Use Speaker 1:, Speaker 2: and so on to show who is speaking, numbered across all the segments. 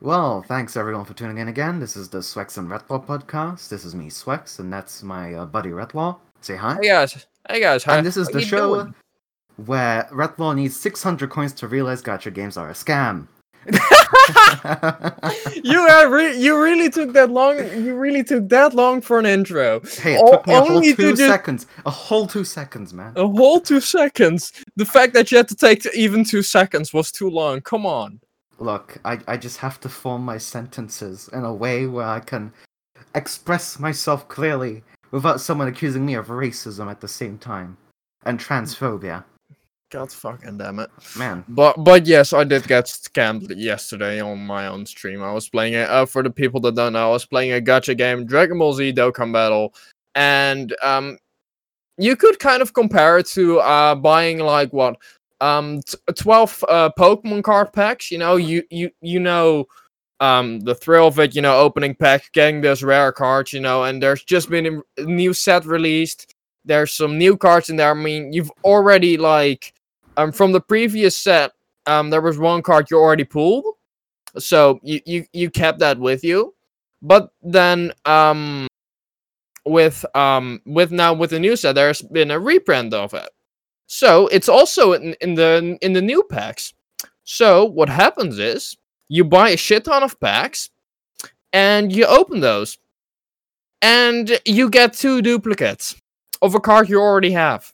Speaker 1: Well, thanks everyone for tuning in again. This is the Swex and Retlaw podcast. This is me, Swex, and that's my uh, buddy Retlaw. Say hi.
Speaker 2: Hey guys, hey guys, hi.
Speaker 1: and this is
Speaker 2: How
Speaker 1: the show
Speaker 2: doing?
Speaker 1: where Retlaw needs 600 coins to realize gacha games are a scam.
Speaker 2: you re- you really took that long. You really took that long for an intro.
Speaker 1: hey, it
Speaker 2: O-
Speaker 1: took me a whole two
Speaker 2: just-
Speaker 1: seconds. A whole two seconds, man.
Speaker 2: A whole two seconds. The fact that you had to take even two seconds was too long. Come on.
Speaker 1: Look, I, I just have to form my sentences in a way where I can express myself clearly without someone accusing me of racism at the same time. And transphobia.
Speaker 2: God fucking damn it.
Speaker 1: Man,
Speaker 2: But but yes, I did get scammed yesterday on my own stream. I was playing it. Uh, for the people that don't know, I was playing a gacha game, Dragon Ball Z Dokkan Battle, and um, you could kind of compare it to uh buying like what um t- 12 uh Pokemon card packs. You know, you you you know um the thrill of it. You know, opening pack, getting those rare cards. You know, and there's just been a new set released. There's some new cards in there. I mean, you've already like um from the previous set um there was one card you already pulled so you you, you kept that with you but then um with um with now with the new set there's been a reprint of it so it's also in, in the in the new packs so what happens is you buy a shit ton of packs and you open those and you get two duplicates of a card you already have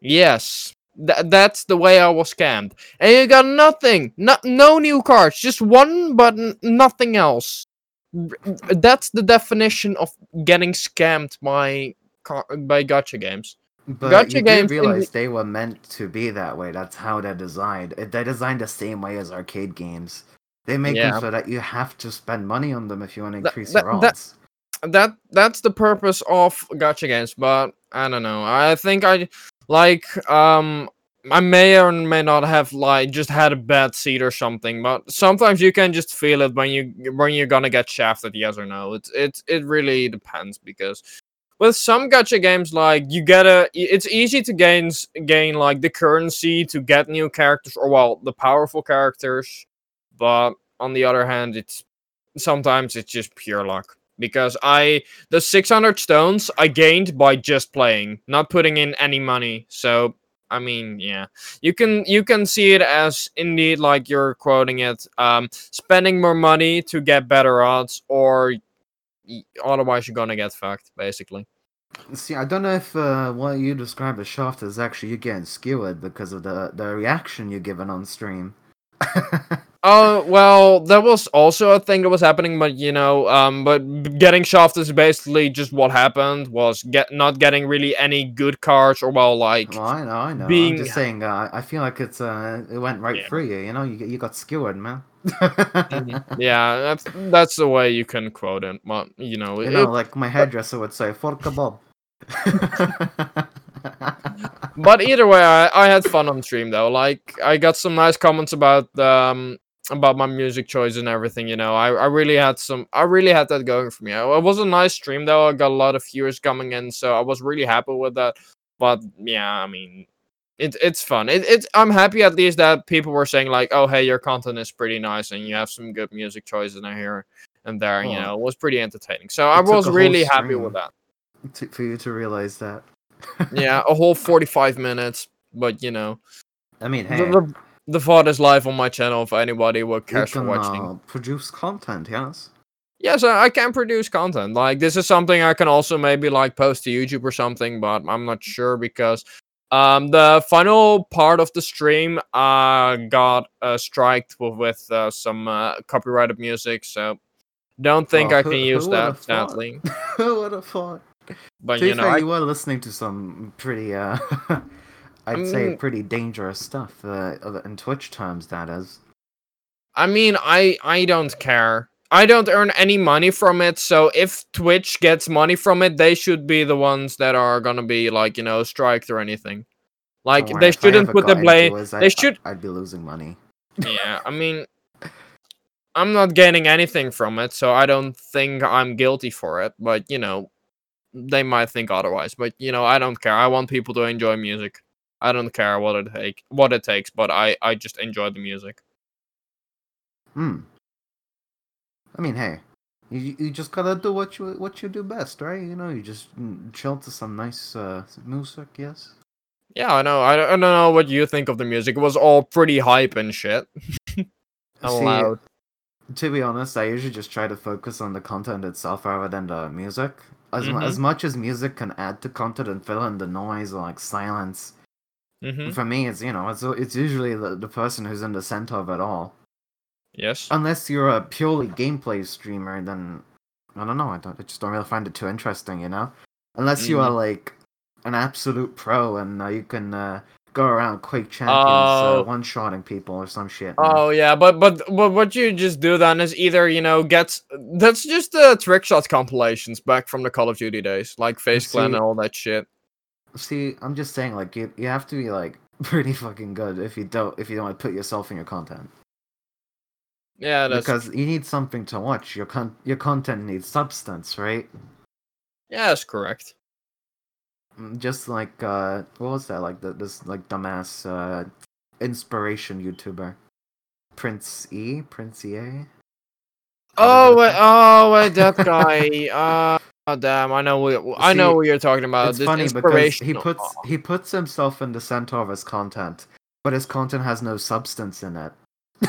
Speaker 2: Yes, Th- that's the way I was scammed. And you got nothing, no, no new cards, just one, but nothing else. R- That's the definition of getting scammed by car- by gacha games.
Speaker 1: But
Speaker 2: Gacha
Speaker 1: you
Speaker 2: games
Speaker 1: do realize they were meant to be that way. That's how they're designed. They're designed the same way as arcade games. They make
Speaker 2: Yeah.
Speaker 1: them so that you have to spend money on them if you want to increase
Speaker 2: that-
Speaker 1: your
Speaker 2: that-
Speaker 1: odds.
Speaker 2: That that's the purpose of gacha games, but I don't know. I think I like um I may or may not have like just had a bad seat or something, but sometimes you can just feel it when you when you're gonna get shafted, yes or no. It's it's it really depends because with some gacha games like you get a it's easy to gain gain like the currency to get new characters or well the powerful characters, but on the other hand it's sometimes it's just pure luck because I the 600 stones I gained by just playing, not putting in any money. So I mean, yeah, you can you can see it as indeed like you're quoting it, um, spending more money to get better odds, or otherwise you're gonna get fucked, basically.
Speaker 1: See, I don't know if uh, what you describe as shaft is actually you getting skewered because of the the reaction you're given on stream.
Speaker 2: Oh well, that was also a thing that was happening, but you know, um, but getting shafted is basically just what happened was get not getting really any good cards, or well, like
Speaker 1: I know, I know. I'm
Speaker 2: being-
Speaker 1: just saying. Uh, I feel like it's uh, it went right
Speaker 2: Yeah.
Speaker 1: through you. You know, you you got skewered, man.
Speaker 2: Mhm. yeah, that's that's the way you can quote it. But you know,
Speaker 1: You
Speaker 2: it-
Speaker 1: know, like my hairdresser would say, "For kebab."
Speaker 2: but either way, I, I had fun on stream though. Like I got some nice comments about um about my music choice and everything. You know, I, I really had some. I really had that going for me. It was a nice stream though. I got a lot of viewers coming in, so I was really happy with that. But yeah, I mean. It, it's fun. It, it's I'm happy at least that people were saying like, oh hey, your content is pretty nice and you have some good music choices in here and there. and, You know, it was pretty entertaining. So I
Speaker 1: it took
Speaker 2: was really happy with that.
Speaker 1: to, for you to realize that.
Speaker 2: Yeah, a whole 45 minutes, but you know,
Speaker 1: I mean, hey,
Speaker 2: the, the VOD is live on my channel if anybody would
Speaker 1: you
Speaker 2: cares for
Speaker 1: can
Speaker 2: watching.
Speaker 1: uh, produce content, yes.
Speaker 2: Yes, I, I can produce content. Like this is something I can also maybe like post to YouTube or something, but I'm not sure because um the final part of the stream uh got uh striked with, with uh, some uh, copyrighted music, so don't think
Speaker 1: Oh,
Speaker 2: I
Speaker 1: who-
Speaker 2: can
Speaker 1: who
Speaker 2: use that sadly.
Speaker 1: Who would have thought?
Speaker 2: But
Speaker 1: to
Speaker 2: you
Speaker 1: be
Speaker 2: know,
Speaker 1: fair,
Speaker 2: I,
Speaker 1: you were listening to some pretty, uh, I'd say,
Speaker 2: mean-
Speaker 1: pretty dangerous stuff uh, in Twitch terms. That is.
Speaker 2: I mean, I I don't care. I don't earn any money from it, so if Twitch gets money from it, they should be the ones that are gonna be like you know striked or anything. Like they shouldn't put the blame. they
Speaker 1: I'd-
Speaker 2: should-
Speaker 1: I'd be losing money.
Speaker 2: Yeah, I mean, I'm not gaining anything from it, so I don't think I'm guilty for it. But you know, they might think otherwise. But you know, I don't care. I want people to enjoy music. I don't care what it take what it takes, but I I just enjoy the music.
Speaker 1: Hmm. I mean, hey, you you just gotta do what you what you do best, right? You know, you just mm, chill to some nice uh, music, yes.
Speaker 2: Yeah, I know. I don't, I don't know what you think of the music. It was all pretty hype and shit. Allowed.
Speaker 1: to be honest, I usually just try to focus on the content itself rather than the music. As, mu-
Speaker 2: Mhm.
Speaker 1: as much as music can add to content and fill in the noise or like silence,
Speaker 2: hmm
Speaker 1: for me, it's you know, it's it's usually the, the person who's in the center of it all.
Speaker 2: Yes.
Speaker 1: Unless you're a purely gameplay streamer, then I don't know. I don't. I just don't really find it too interesting, you know. Unless you are
Speaker 2: Mm-hmm.
Speaker 1: like an absolute pro and uh, you can uh, go around Quake champions uh,
Speaker 2: Oh.
Speaker 1: one-shotting people or some shit. know?
Speaker 2: Oh yeah, but but but what you just do then is either you know get that's just the trick shot compilations back from the Call of Duty days, like FaZe Clan and all that shit.
Speaker 1: See, I'm just saying, like you you have to be like pretty fucking good if you don't if you don't want to put yourself in your content
Speaker 2: Yeah, that's
Speaker 1: because you need something to watch. Your con your content needs substance, right?
Speaker 2: yeah, that's correct.
Speaker 1: Mm, Just like uh, what was that? Like the, this like dumbass uh, inspiration YouTuber, Prince E, Prince EA.
Speaker 2: Oh wait, oh wait, that guy. Uh, oh, damn, I know. What, I know
Speaker 1: See,
Speaker 2: what you're talking about.
Speaker 1: it's
Speaker 2: this
Speaker 1: funny because he puts he puts himself in the center of his content, but his content has no substance in it.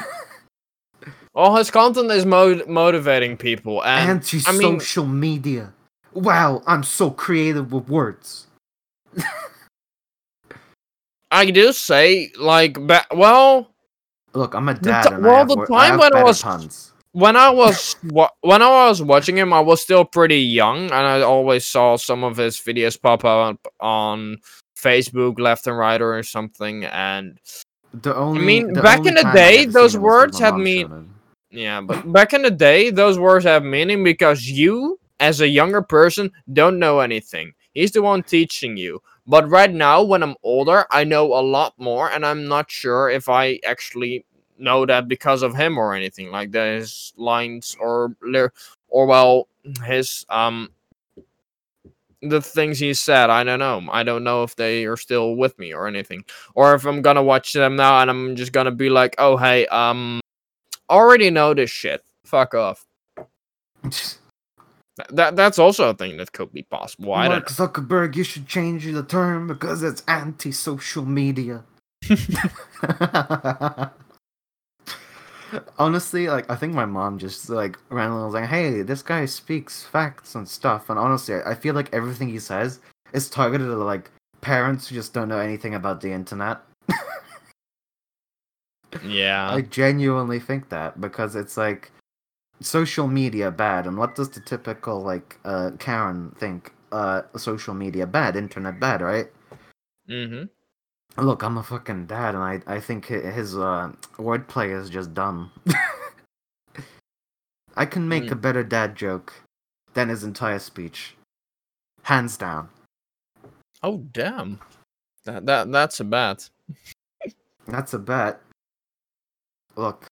Speaker 2: all his content is mo- motivating people, and I mean,
Speaker 1: Anti-social media. Wow, I'm so creative with words.
Speaker 2: I do say like, ba- well,
Speaker 1: Look, I'm a dad, and
Speaker 2: well, the time
Speaker 1: I
Speaker 2: when I was-
Speaker 1: puns.
Speaker 2: When I was wa- when I was watching him, I was still pretty young, and I always saw some of his videos pop up on Facebook, left and right, or something. And
Speaker 1: The only,
Speaker 2: I
Speaker 1: mean,
Speaker 2: back in the day, those
Speaker 1: seen him was 'cause
Speaker 2: words had mean- yeah, but back in the day, those words have meaning because you, as a younger person, don't know anything. He's the one teaching you. But right now, when I'm older, I know a lot more, and I'm not sure if I actually know that because of him or anything like that. His lines or or well, his um, the things he said. I don't know. I don't know if they are still with me or anything, or if I'm gonna watch them now and I'm just gonna be like, oh hey, um, already know this shit. Fuck off. That that's also a thing that could be possible. I
Speaker 1: Mark. Zuckerberg, you should change the term because it's anti-social media. honestly, like I think my mom just like randomly was like, "Hey, this guy speaks facts and stuff." And honestly, I feel like everything he says is targeted at like parents who just don't know anything about the internet.
Speaker 2: Yeah.
Speaker 1: I genuinely think that because it's like social media bad, and what does the typical like uh Karen think? Uh, social media bad, internet bad, right?
Speaker 2: mm-hmm.
Speaker 1: Look, I'm a fucking dad, and I I think his uh wordplay is just dumb. I can make
Speaker 2: Mm.
Speaker 1: a better dad joke than his entire speech, hands down.
Speaker 2: Oh damn. That that that's a bet.
Speaker 1: That's a bet. Look,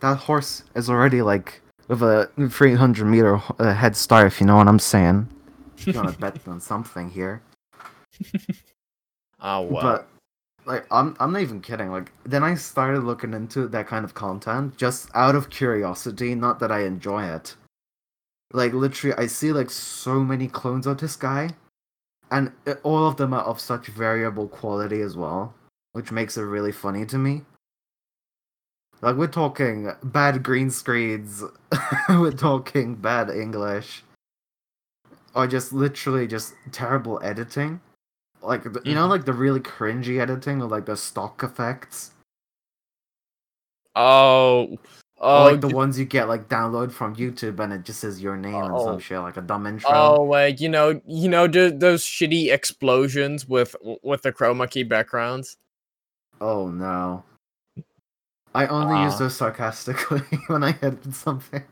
Speaker 1: that horse is already like with a 300 meter uh, head start, if you know what I'm saying. You want to bet on something here,
Speaker 2: Oh wow.
Speaker 1: but like I'm I'm not even kidding. Like then I started looking into that kind of content just out of curiosity, not that I enjoy it. Like literally, I see like so many clones of this guy, and uh, all of them are of such variable quality as well, which makes it really funny to me. Like we're talking bad green screens, we're talking bad English, or just literally just terrible editing. Like the- you know,
Speaker 2: Mhm.
Speaker 1: like the really cringy editing or like the stock effects,
Speaker 2: oh.
Speaker 1: or
Speaker 2: Oh.
Speaker 1: like the
Speaker 2: y-
Speaker 1: ones you get like download from YouTube and it just says your name and
Speaker 2: Oh.
Speaker 1: some shit like a dumb intro.
Speaker 2: Oh wait, you know, you know th- those shitty explosions with with the chroma key backgrounds.
Speaker 1: Oh no. I only use
Speaker 2: Ah.
Speaker 1: those sarcastically when I edit something.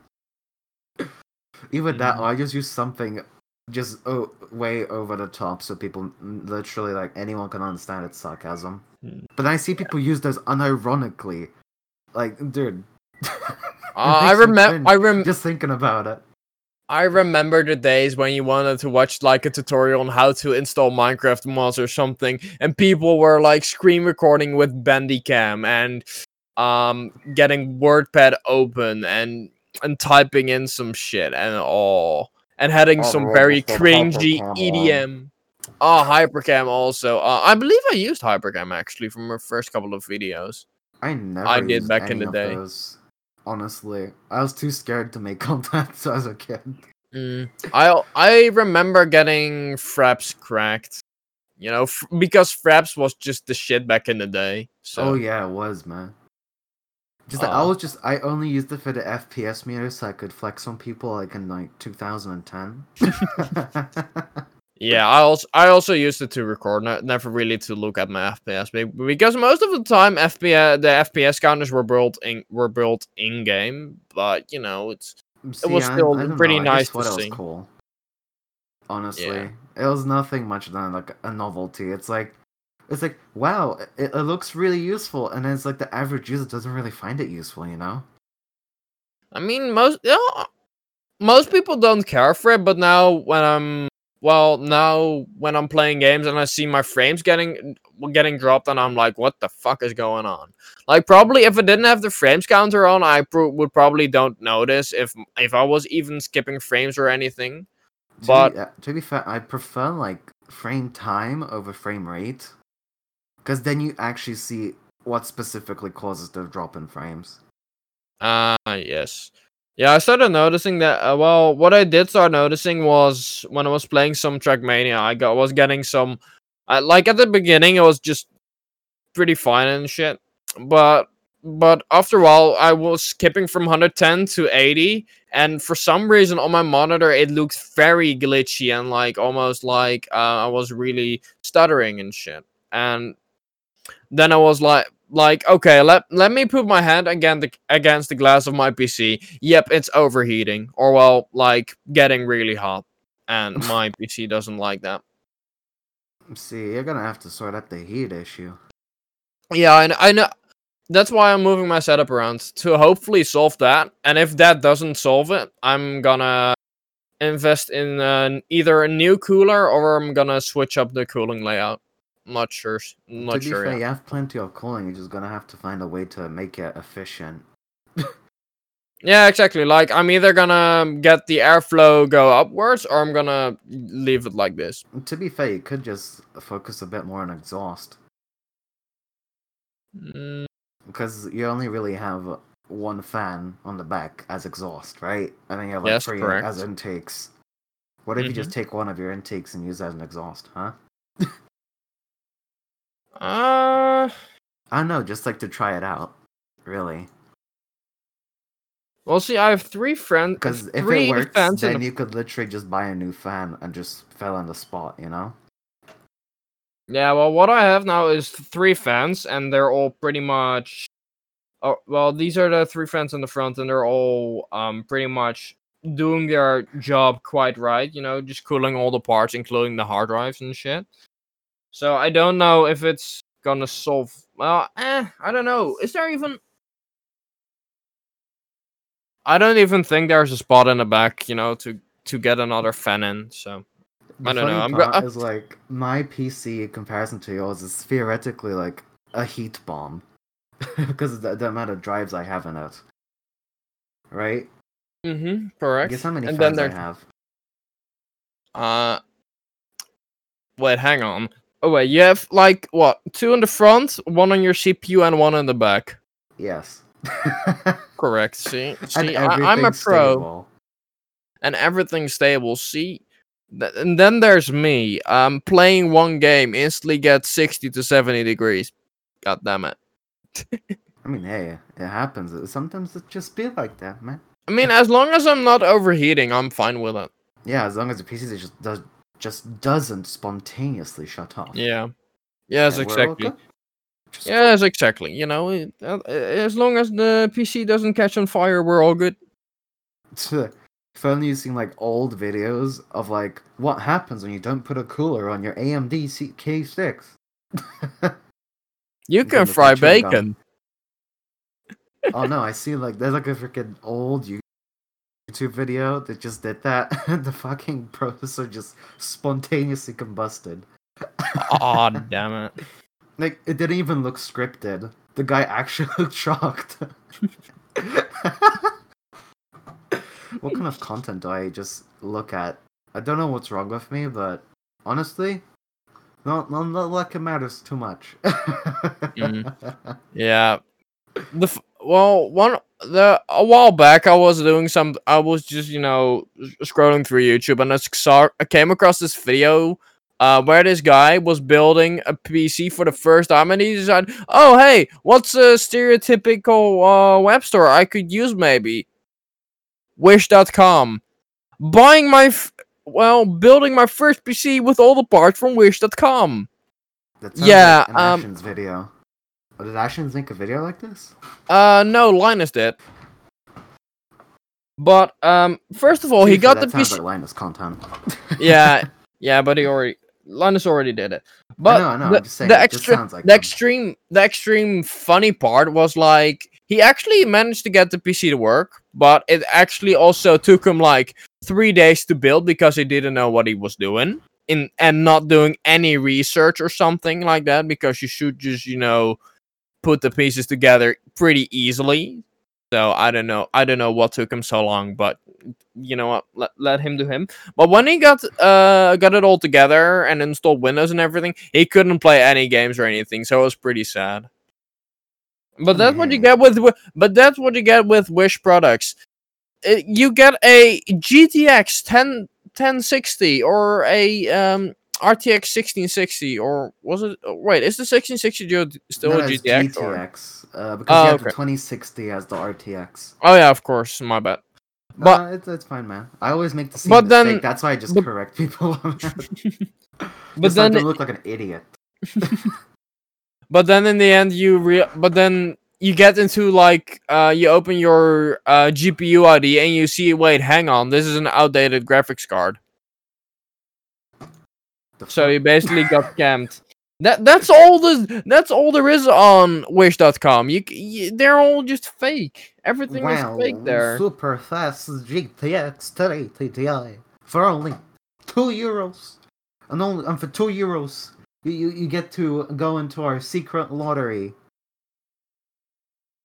Speaker 1: Even that,
Speaker 2: Mhm.
Speaker 1: or I just use something just oh, way over the top so people literally like anyone can understand it's sarcasm.
Speaker 2: Hmm.
Speaker 1: But then I see people use those unironically. Like, dude.
Speaker 2: Uh, I remember. I remember
Speaker 1: just thinking about it.
Speaker 2: I remember the days when you wanted to watch like a tutorial on how to install Minecraft mods or something, and people were like screen recording with Bandicam, and um getting WordPad open and and typing in some shit and all and having
Speaker 1: Oh,
Speaker 2: some
Speaker 1: right,
Speaker 2: very cringy EDM. Oh, Hypercam also. Uh, I believe I used Hypercam actually from my first couple of videos.
Speaker 1: I never.
Speaker 2: I did
Speaker 1: used
Speaker 2: back in the day.
Speaker 1: Those. Honestly, I was too scared to make content as a kid.
Speaker 2: Mm. I I remember getting Fraps cracked, you know, f- because Fraps was just the shit back in the day. So
Speaker 1: Oh yeah, it was man. Just I
Speaker 2: Uh.
Speaker 1: was just I only used it for the FPS meter so I could flex on people like in like 2010.
Speaker 2: yeah, I also I also used it to record, not, never really to look at my FPS be- because most of the time FPS the FPS counters were built in were built in game, but you know it's
Speaker 1: See,
Speaker 2: was
Speaker 1: I-
Speaker 2: still
Speaker 1: I
Speaker 2: pretty
Speaker 1: know,
Speaker 2: nice to
Speaker 1: it was
Speaker 2: see.
Speaker 1: cool. Honestly,
Speaker 2: Yeah.
Speaker 1: it was nothing much than like a novelty. It's like, it's like wow, it, it looks really useful, and it's like the average user doesn't really find it useful, you know?
Speaker 2: I mean, most you know, most people don't care for it, but now when I'm well, now when I'm playing games and I see my frames getting getting dropped, and I'm like, what the fuck is going on? Like, probably if I didn't have the frames counter on, I pro- would probably don't notice if if I was even skipping frames or anything.
Speaker 1: To
Speaker 2: But
Speaker 1: be, uh, to be fair, I prefer like frame time over frame rate, because then you actually see what specifically causes the drop in frames.
Speaker 2: Ah, yes. Yeah, I started noticing that. Uh, well, what I did start noticing was when I was playing some Trackmania, I got was getting some. Uh, like at the beginning, it was just pretty fine and shit, but but after a while, I was skipping from 110 to 80, and for some reason on my monitor, it looked very glitchy and like almost like uh, I was really stuttering and shit. And then I was like, like okay let let me put my hand against the, against the glass of my pc yep it's overheating. Or well like getting really hot. And my pc doesn't like that.
Speaker 1: See, you're gonna have to sort out the heat issue.
Speaker 2: yeah I, kn- I know that's why i'm moving my setup around to hopefully solve that. And if that doesn't solve it i'm gonna invest in uh, either a new cooler or i'm gonna switch up the cooling layout not sure not
Speaker 1: to be
Speaker 2: sure
Speaker 1: fair,
Speaker 2: yet.
Speaker 1: you have plenty of cooling. You're just gonna have to find a way to make it efficient.
Speaker 2: Yeah, exactly. Like I'm either gonna get the airflow go upwards or I'm gonna leave it like this.
Speaker 1: To be fair, you could just focus a bit more on exhaust
Speaker 2: Mm,
Speaker 1: because you only really have one fan on the back as exhaust, right? And then you have like
Speaker 2: Yes,
Speaker 1: three
Speaker 2: correct.
Speaker 1: as intakes. What if you just
Speaker 2: Mm-hmm.
Speaker 1: take one of your intakes and use that as an exhaust, huh?
Speaker 2: Uh,
Speaker 1: I don't know, just like to try it out, really.
Speaker 2: well, see, I have three friends.
Speaker 1: Because if
Speaker 2: three
Speaker 1: it works, then
Speaker 2: the
Speaker 1: you could literally just buy a new fan and just fell on the spot, you know?
Speaker 2: Yeah, well, what I have now is three fans, and they're all pretty much. Oh, well, these are the three fans in the front, and they're all um pretty much doing their job quite right. You know, just cooling all the parts, including the hard drives and shit. So I don't know if it's gonna solve. Well, eh, I don't know. Is there even? I don't even think there's a spot in the back, you know, to to get another fan in. So
Speaker 1: The
Speaker 2: I don't know, I'm go-
Speaker 1: part
Speaker 2: I-
Speaker 1: is like my PC in comparison to yours is theoretically like a heat bomb because of the, the amount of drives I have in it. Right?
Speaker 2: mm-hmm, correct.
Speaker 1: Guess how many
Speaker 2: and then
Speaker 1: fans I have?
Speaker 2: uh, wait, hang on. Oh wait, you have like what? Two in the front, one on your CPU, and one in the back.
Speaker 1: Yes.
Speaker 2: Correct. See, see, I, I'm a pro,
Speaker 1: stable.
Speaker 2: and everything's stable. See, Th- and then there's me. Um, playing one game instantly get sixty to seventy degrees. God damn it.
Speaker 1: I mean, hey, it happens. Sometimes it just be like that, man.
Speaker 2: I mean, as long as I'm not overheating, I'm fine with it.
Speaker 1: Yeah, as long as the PC just does just doesn't spontaneously shut off.
Speaker 2: Yeah. Yes, exactly. Yes, exactly. You know, it- uh, as long as the PC doesn't catch on fire, we're all good.
Speaker 1: If only you've seen like old videos of like what happens when you don't put a cooler on your AMD C- K6.
Speaker 2: You can fry bacon.
Speaker 1: oh no, I see like there's like a freaking old You- YouTube video that just did that. the fucking processor just spontaneously combusted.
Speaker 2: Aw, damn it.
Speaker 1: Like it didn't even look scripted. the guy actually looked shocked. what kind of content do I just look at? I don't know what's wrong with me, but honestly, not not, not like it matters too much. Mm.
Speaker 2: Yeah. The f- well, one the a while back I was doing some I was just, you know, scrolling through YouTube and I saw I came across this video uh where this guy was building a PC for the first time and he decided, "Oh, hey, what's a stereotypical uh web store I could use maybe?" wish.com. Buying my f- well, building my first PC with all the parts from wish.com.
Speaker 1: That
Speaker 2: Yeah,
Speaker 1: like
Speaker 2: um,
Speaker 1: video. Oh, did Ashens make a video like this?
Speaker 2: Uh, no, Linus did. But um, first of all, he got the
Speaker 1: that sounds
Speaker 2: PC.
Speaker 1: like Linus content.
Speaker 2: yeah, yeah, but he already Linus already did it. But
Speaker 1: I know,
Speaker 2: the,
Speaker 1: I'm just saying,
Speaker 2: the
Speaker 1: it just
Speaker 2: extra,
Speaker 1: like
Speaker 2: the
Speaker 1: him.
Speaker 2: extreme, the extreme funny part was like he actually managed to get the PC to work, but it actually also took him like three days to build because he didn't know what he was doing. In, and not doing any research or something like that because you should just you know put the pieces together pretty easily so I don't know. I don't know what took him so long, but you know what? Let, let him do him. But when he got uh got it all together and installed Windows and everything, he couldn't play any games or anything. So it was pretty sad. But that's what you get with. But that's what you get with Wish products. Uh, You get a GTX 10 1060 or a um RTX 1660 or was it? oh, Wait, is the 1660 jo- still
Speaker 1: No,
Speaker 2: a
Speaker 1: it's
Speaker 2: GTX? or-
Speaker 1: GTX. Uh, because
Speaker 2: Oh,
Speaker 1: you have
Speaker 2: okay.
Speaker 1: the 2060 as the RTX.
Speaker 2: Oh yeah, of course. My bad. But-
Speaker 1: uh, it's, it's fine, man. I always make the same
Speaker 2: But then-
Speaker 1: mistake. That's why I just
Speaker 2: but-
Speaker 1: correct people.
Speaker 2: But
Speaker 1: but
Speaker 2: then
Speaker 1: then look like an idiot.
Speaker 2: But then in the end, you re- but then you get into like uh, you open your uh, GPU ID and you see, wait, hang on, this is an outdated graphics card. So you basically got scammed. That that's all the that's all there is on Wish.com. You, c- y they're all just fake. Everything
Speaker 1: Wow,
Speaker 2: is fake there.
Speaker 1: super fast GTX 1080 Ti for only two euros, and only and for two euros, you, you, you get to go into our secret lottery.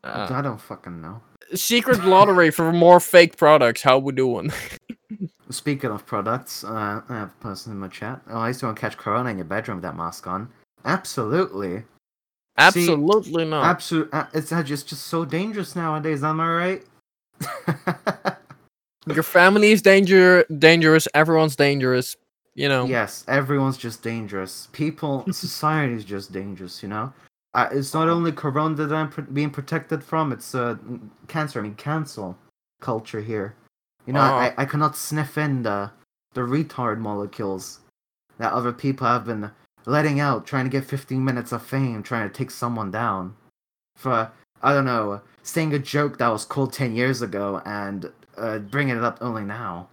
Speaker 2: Uh,
Speaker 1: I don't fucking know.
Speaker 2: secret lottery for more fake products. How we doing?
Speaker 1: Speaking of products, uh, I have a person in my chat. Oh, I used to want to catch Corona in your bedroom with that mask on. Absolutely.
Speaker 2: Absolutely not.
Speaker 1: Absolute. Uh, it's uh, just just so dangerous nowadays. Am I right?
Speaker 2: Your family is danger dangerous. Everyone's dangerous. You know.
Speaker 1: yes, everyone's just dangerous. People, society is just dangerous. You know. Uh, it's not only Corona that I'm pr- being protected from. It's uh, cancer. I mean, cancel culture here. You know, I,
Speaker 2: Oh.
Speaker 1: I cannot sniff in the the retard molecules that other people have been letting out, trying to get 15 minutes of fame, trying to take someone down for I don't know, saying a joke that was cool 10 years ago and uh, bringing it up only now.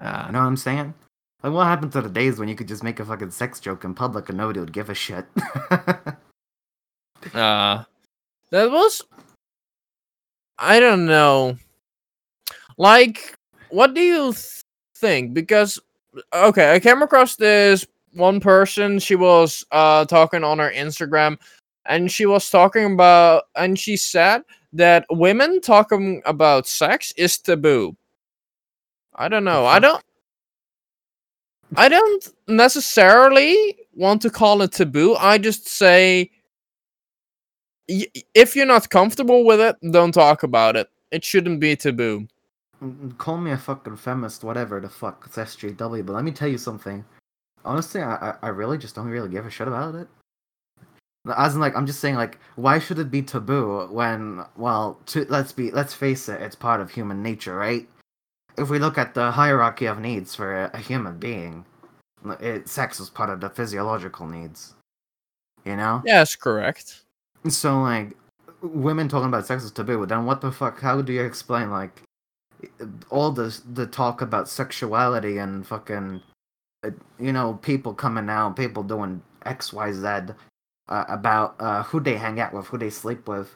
Speaker 2: Ah.
Speaker 1: You know what I'm saying? Like, what happened to the days when you could just make a fucking sex joke in public and nobody would give a shit?
Speaker 2: Uh that was I don't know. Like what do you th- think? Because okay, I came across this one person, she was uh talking on her Instagram and she was talking about and she said that women talking about sex is taboo. I don't know. I don't I don't necessarily want to call it taboo. I just say if you're not comfortable with it, don't talk about it. It shouldn't be taboo.
Speaker 1: Call me a fucking feminist, whatever the fuck, it's SJW, but let me tell you something. Honestly, I, I, I really just don't really give a shit about it. As in, like, I'm just saying, like, why should it be taboo when, well, to, let's be, let's face it, it's part of human nature, right? If we look at the hierarchy of needs for a, a human being, it, sex is part of the physiological needs. You know?
Speaker 2: Yes, correct.
Speaker 1: So like, women talking about sex is taboo. Then what the fuck? How do you explain like all the the talk about sexuality and fucking, uh, you know, people coming out, people doing X Y Z uh, about uh, who they hang out with, who they sleep with,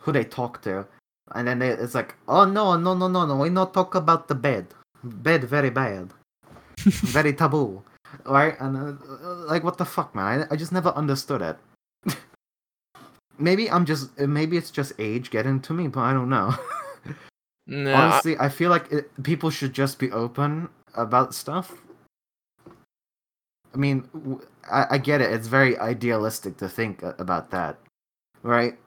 Speaker 1: who they talk to, and then they, it's like, oh no, no, no, no, no, we not talk about the bed. Bed very bad, very taboo, right? And uh, like, what the fuck, man? I, I just never understood it. maybe I'm just maybe it's just age getting to me, but I don't know.
Speaker 2: No,
Speaker 1: Honestly, I feel like it, people should just be open about stuff. I mean, w- I, I get it. It's very idealistic to think about that, right?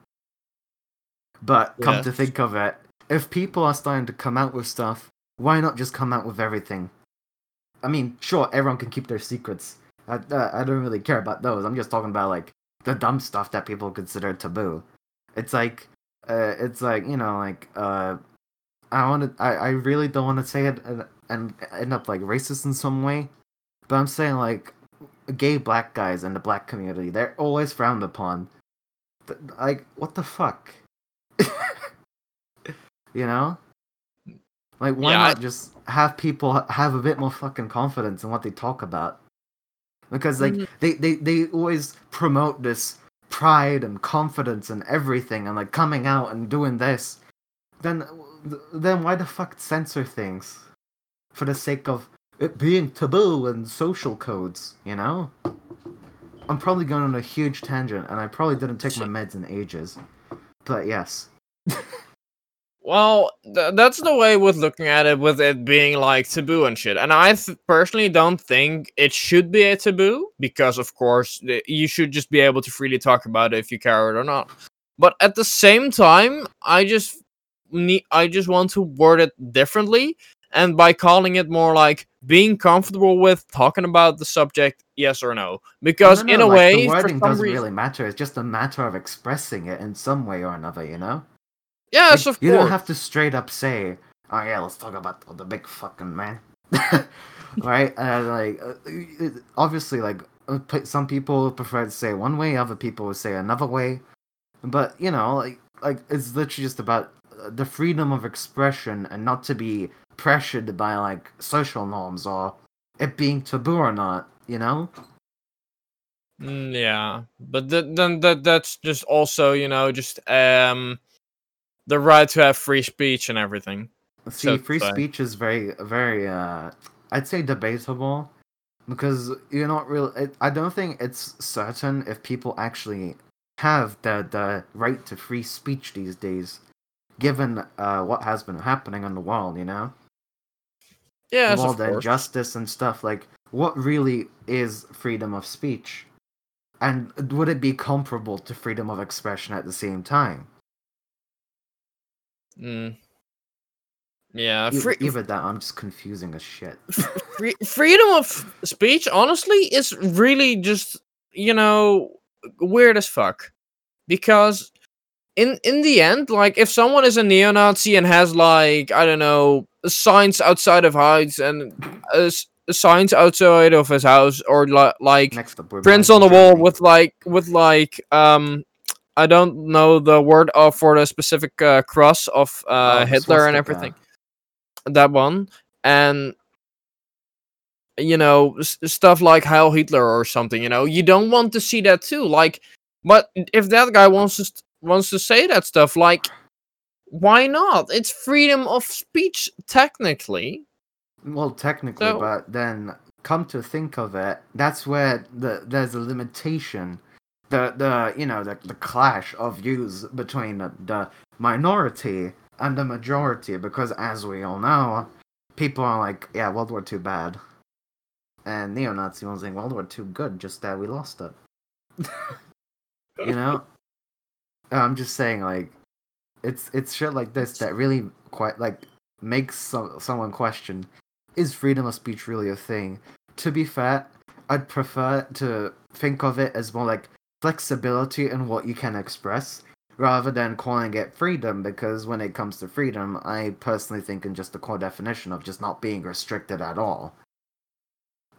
Speaker 1: But come to think of it, if people are starting to come out with stuff, why not just come out with everything? I mean, sure, everyone can keep their secrets. I, uh, I don't really care about those. I'm just talking about like the dumb stuff that people consider taboo. It's like, uh, it's like you know, like uh, I want to. I, I really don't want to say it and, and end up like racist in some way, but I'm saying like gay black guys in the black community, they're always frowned upon. Th- Like, what the fuck? you know? Like, why
Speaker 2: Yeah, I-
Speaker 1: not just have people have a bit more fucking confidence in what they talk about? Because like
Speaker 2: Mhm.
Speaker 1: they, they they always promote this pride and confidence and everything and like coming out and doing this. Then then why the fuck censor things for the sake of it being taboo and social codes? You know. I'm probably going on a huge tangent, and I probably didn't take my meds in ages. But yes.
Speaker 2: Well, th- that's the way with looking at it, with it being like taboo and shit. And I th- personally don't think it should be a taboo because, of course, th- you should just be able to freely talk about it if you care it or not. But at the same time, I just need, I just want to word it differently, and by calling it more like being comfortable with talking about the subject, yes or no. Because
Speaker 1: No, no,
Speaker 2: in a
Speaker 1: like,
Speaker 2: way,
Speaker 1: the wording doesn't
Speaker 2: reason,
Speaker 1: really matter. It's just a matter of expressing it in some way or another. You know.
Speaker 2: yes,
Speaker 1: Like,
Speaker 2: of
Speaker 1: you
Speaker 2: course.
Speaker 1: don't have to straight up say, "Oh yeah, let's talk about the big fucking man," right? And like, uh, obviously, like uh, some people prefer to say one way, other people would say another way. But you know, like, like it's literally just about uh, the freedom of expression and not to be pressured by like social norms or it being taboo or not. You know?
Speaker 2: Mm, yeah, but th- then that that's just also you know just um the right to have free speech and everything.
Speaker 1: See,
Speaker 2: So-
Speaker 1: free
Speaker 2: so-
Speaker 1: speech is very, very, uh, I'd say debatable because you're not real. It, I don't think it's certain if people actually have the the right to free speech these days, given uh, what has been happening in the world. You know, Yeah, all the injustice and stuff. Like, what really is freedom of speech, and would it be comparable to freedom of expression at the same time?
Speaker 2: Mm. Yeah, free,
Speaker 1: Either that, I'm just confusing as shit.
Speaker 2: free, freedom of speech, honestly, is really just you know weird as fuck. Because in in the end, like if someone is a neo-Nazi and has like I don't know signs outside of heights and uh, signs outside of his house or li- like prints on the wall with like with like um I don't know the word of for the specific uh, cross of uh,
Speaker 1: Oh,
Speaker 2: Hitler and everything. That one and you know s- stuff like Heil Hitler or something. You know you don't want to see that too. Like, but if that guy wants to st- wants to say that stuff, like, why not? It's freedom of speech technically.
Speaker 1: Well, technically,
Speaker 2: So-
Speaker 1: but then come to think of it, that's where the there's a limitation. The the you know the the clash of views between the, the minority and the majority, because as we all know, people are like, yeah, World War Two bad, and neo-Nazi ones saying World War Two good, just that we lost it. you know, I'm just saying like, it's it's shit like this that really quite like makes some, someone question is freedom of speech really a thing? To be fair, I'd prefer to think of it as more like flexibility in what you can express rather than calling it freedom because when it comes to freedom, I personally think in just the core definition of just not being restricted at all.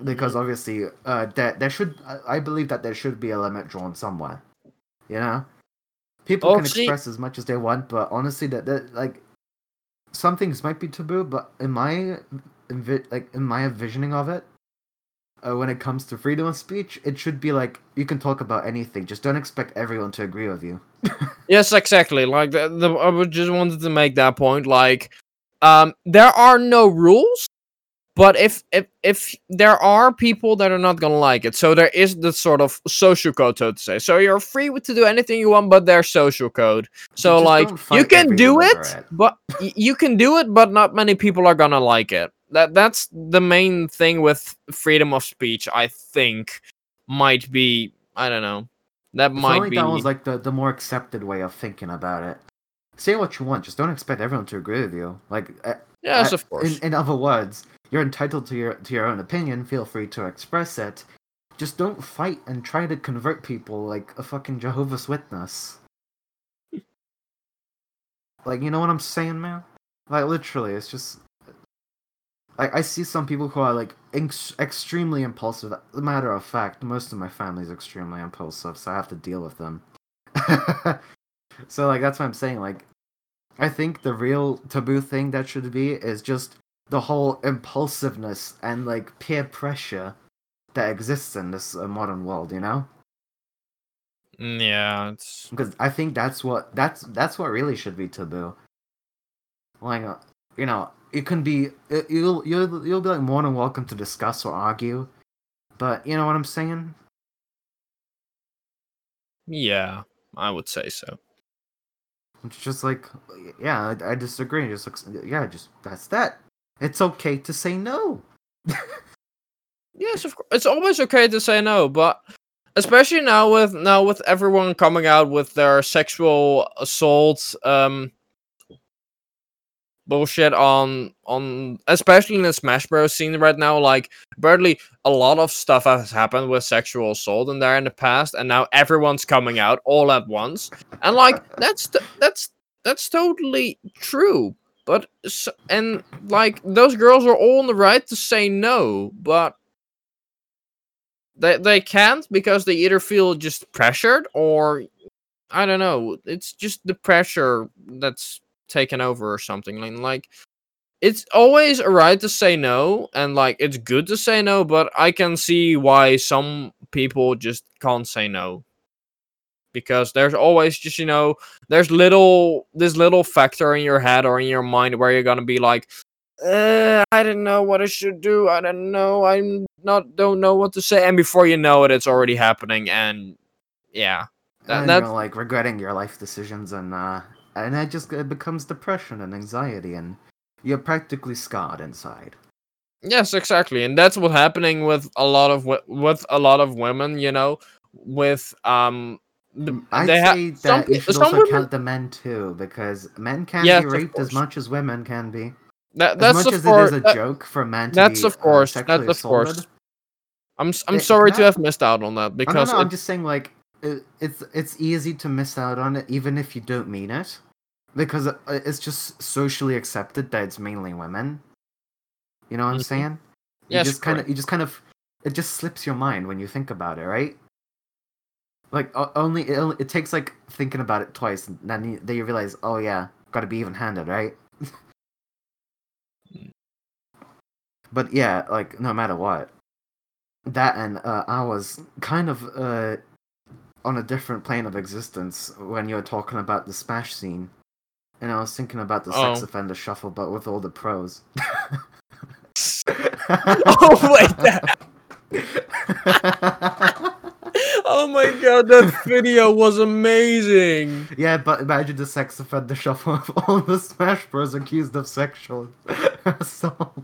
Speaker 1: Because obviously, uh, there, there should, I- I believe that there should be a limit drawn somewhere. You know? People
Speaker 2: Oh,
Speaker 1: can express as much as they want, but honestly, that, that like, some things might be taboo, but in my like in my envisioning of it, uh, when it comes to freedom of speech, it should be like you can talk about anything. Just don't expect everyone to agree with you.
Speaker 2: Yes, exactly. Like the, the I just wanted to make that point. Like, um, there are no rules, but if if if there are people that are not gonna like it, so there is the sort of social code, so to say. So you're free to do anything you want, but there's social code. So like you can do it,
Speaker 1: illiterate.
Speaker 2: but you can do it, but not many people are gonna like it. That that's the main thing with freedom of speech. I think might be I don't know. That
Speaker 1: I feel
Speaker 2: might be
Speaker 1: that was like the, the more accepted way of thinking about it. Say what you want, just don't expect everyone to agree with you. Like, uh,
Speaker 2: yes,
Speaker 1: I-
Speaker 2: of course.
Speaker 1: In, in other words, you're entitled to your to your own opinion. Feel free to express it. Just don't fight and try to convert people like a fucking Jehovah's Witness. like, you know what I'm saying, man? Like, literally, it's just. I, I see some people who are like ex- extremely impulsive. Matter of fact, most of my family is extremely impulsive, so I have to deal with them. so, like, that's what I'm saying. Like, I think the real taboo thing that should be is just the whole impulsiveness and like peer pressure that exists in this uh, modern world, you know?
Speaker 2: Mm, yeah, it's
Speaker 1: Because I think that's what that's that's what really should be taboo. Like, uh, you know, it can be it, you'll you'll you'll be like more than welcome to discuss or argue, but you know what I'm saying?
Speaker 2: yeah, I would say so.
Speaker 1: It's just like, yeah, I, I disagree. Just looks, yeah, just that's that. It's okay to say no.
Speaker 2: Yes, of course. It's always okay to say no, but especially now with now with everyone coming out with their sexual assault um bullshit on on especially in the Smash Bros scene right now, like barely a lot of stuff has happened with sexual assault in there in the past, and now everyone's coming out all at once, and like that's that's that's totally true. But and like those girls are all in the right to say no, but they they can't because they either feel just pressured or I don't know. It's just the pressure that's taken over or something. Like, like it's always a right to say no, and like it's good to say no, but I can see why some people just can't say no. Because there's always just, you know, there's little this little factor in your head or in your mind where you're gonna be like, uh, I don't know what I should do. I don't know. I'm not don't know what to say. And before you know it, it's already happening. And yeah, That-
Speaker 1: and
Speaker 2: that's-
Speaker 1: you're like regretting your life decisions and uh and it just it becomes depression and anxiety and you're practically scarred inside
Speaker 2: Yes, exactly, and that's what's happening with a lot of with a lot of women. You know, with um, the,
Speaker 1: i'd
Speaker 2: they ha-
Speaker 1: say
Speaker 2: some
Speaker 1: that you should also
Speaker 2: women-
Speaker 1: count the men too because men can
Speaker 2: Yes,
Speaker 1: be raped as much as women can be
Speaker 2: that,
Speaker 1: as
Speaker 2: that's
Speaker 1: much
Speaker 2: of
Speaker 1: as
Speaker 2: course.
Speaker 1: it is a
Speaker 2: that-
Speaker 1: joke for men
Speaker 2: that's
Speaker 1: be
Speaker 2: of course.
Speaker 1: uh, sexually
Speaker 2: That's of course. I'm I'm
Speaker 1: It-
Speaker 2: sorry to have missed out on that
Speaker 1: Oh, no,
Speaker 2: because
Speaker 1: no, I'm just saying like it, it's it's easy to miss out on it even if you don't mean it because it- it's just socially accepted that it's mainly women you know what i'm
Speaker 2: Mhm.
Speaker 1: saying you
Speaker 2: Yes,
Speaker 1: just kind of you just kind of it just slips your mind when you think about it right like only it, only it takes like thinking about it twice and then you, then you realize oh yeah gotta be even handed right? But yeah like no matter what that and uh, i was kind of uh on a different plane of existence when you were talking about the smash scene and i was thinking about the sex
Speaker 2: Oh.
Speaker 1: offender shuffle but with all the pros.
Speaker 2: Oh wait, that, oh my god, that video was amazing.
Speaker 1: Yeah, but imagine the sex offender shuffle of all the Smash Bros accused of sexual assault.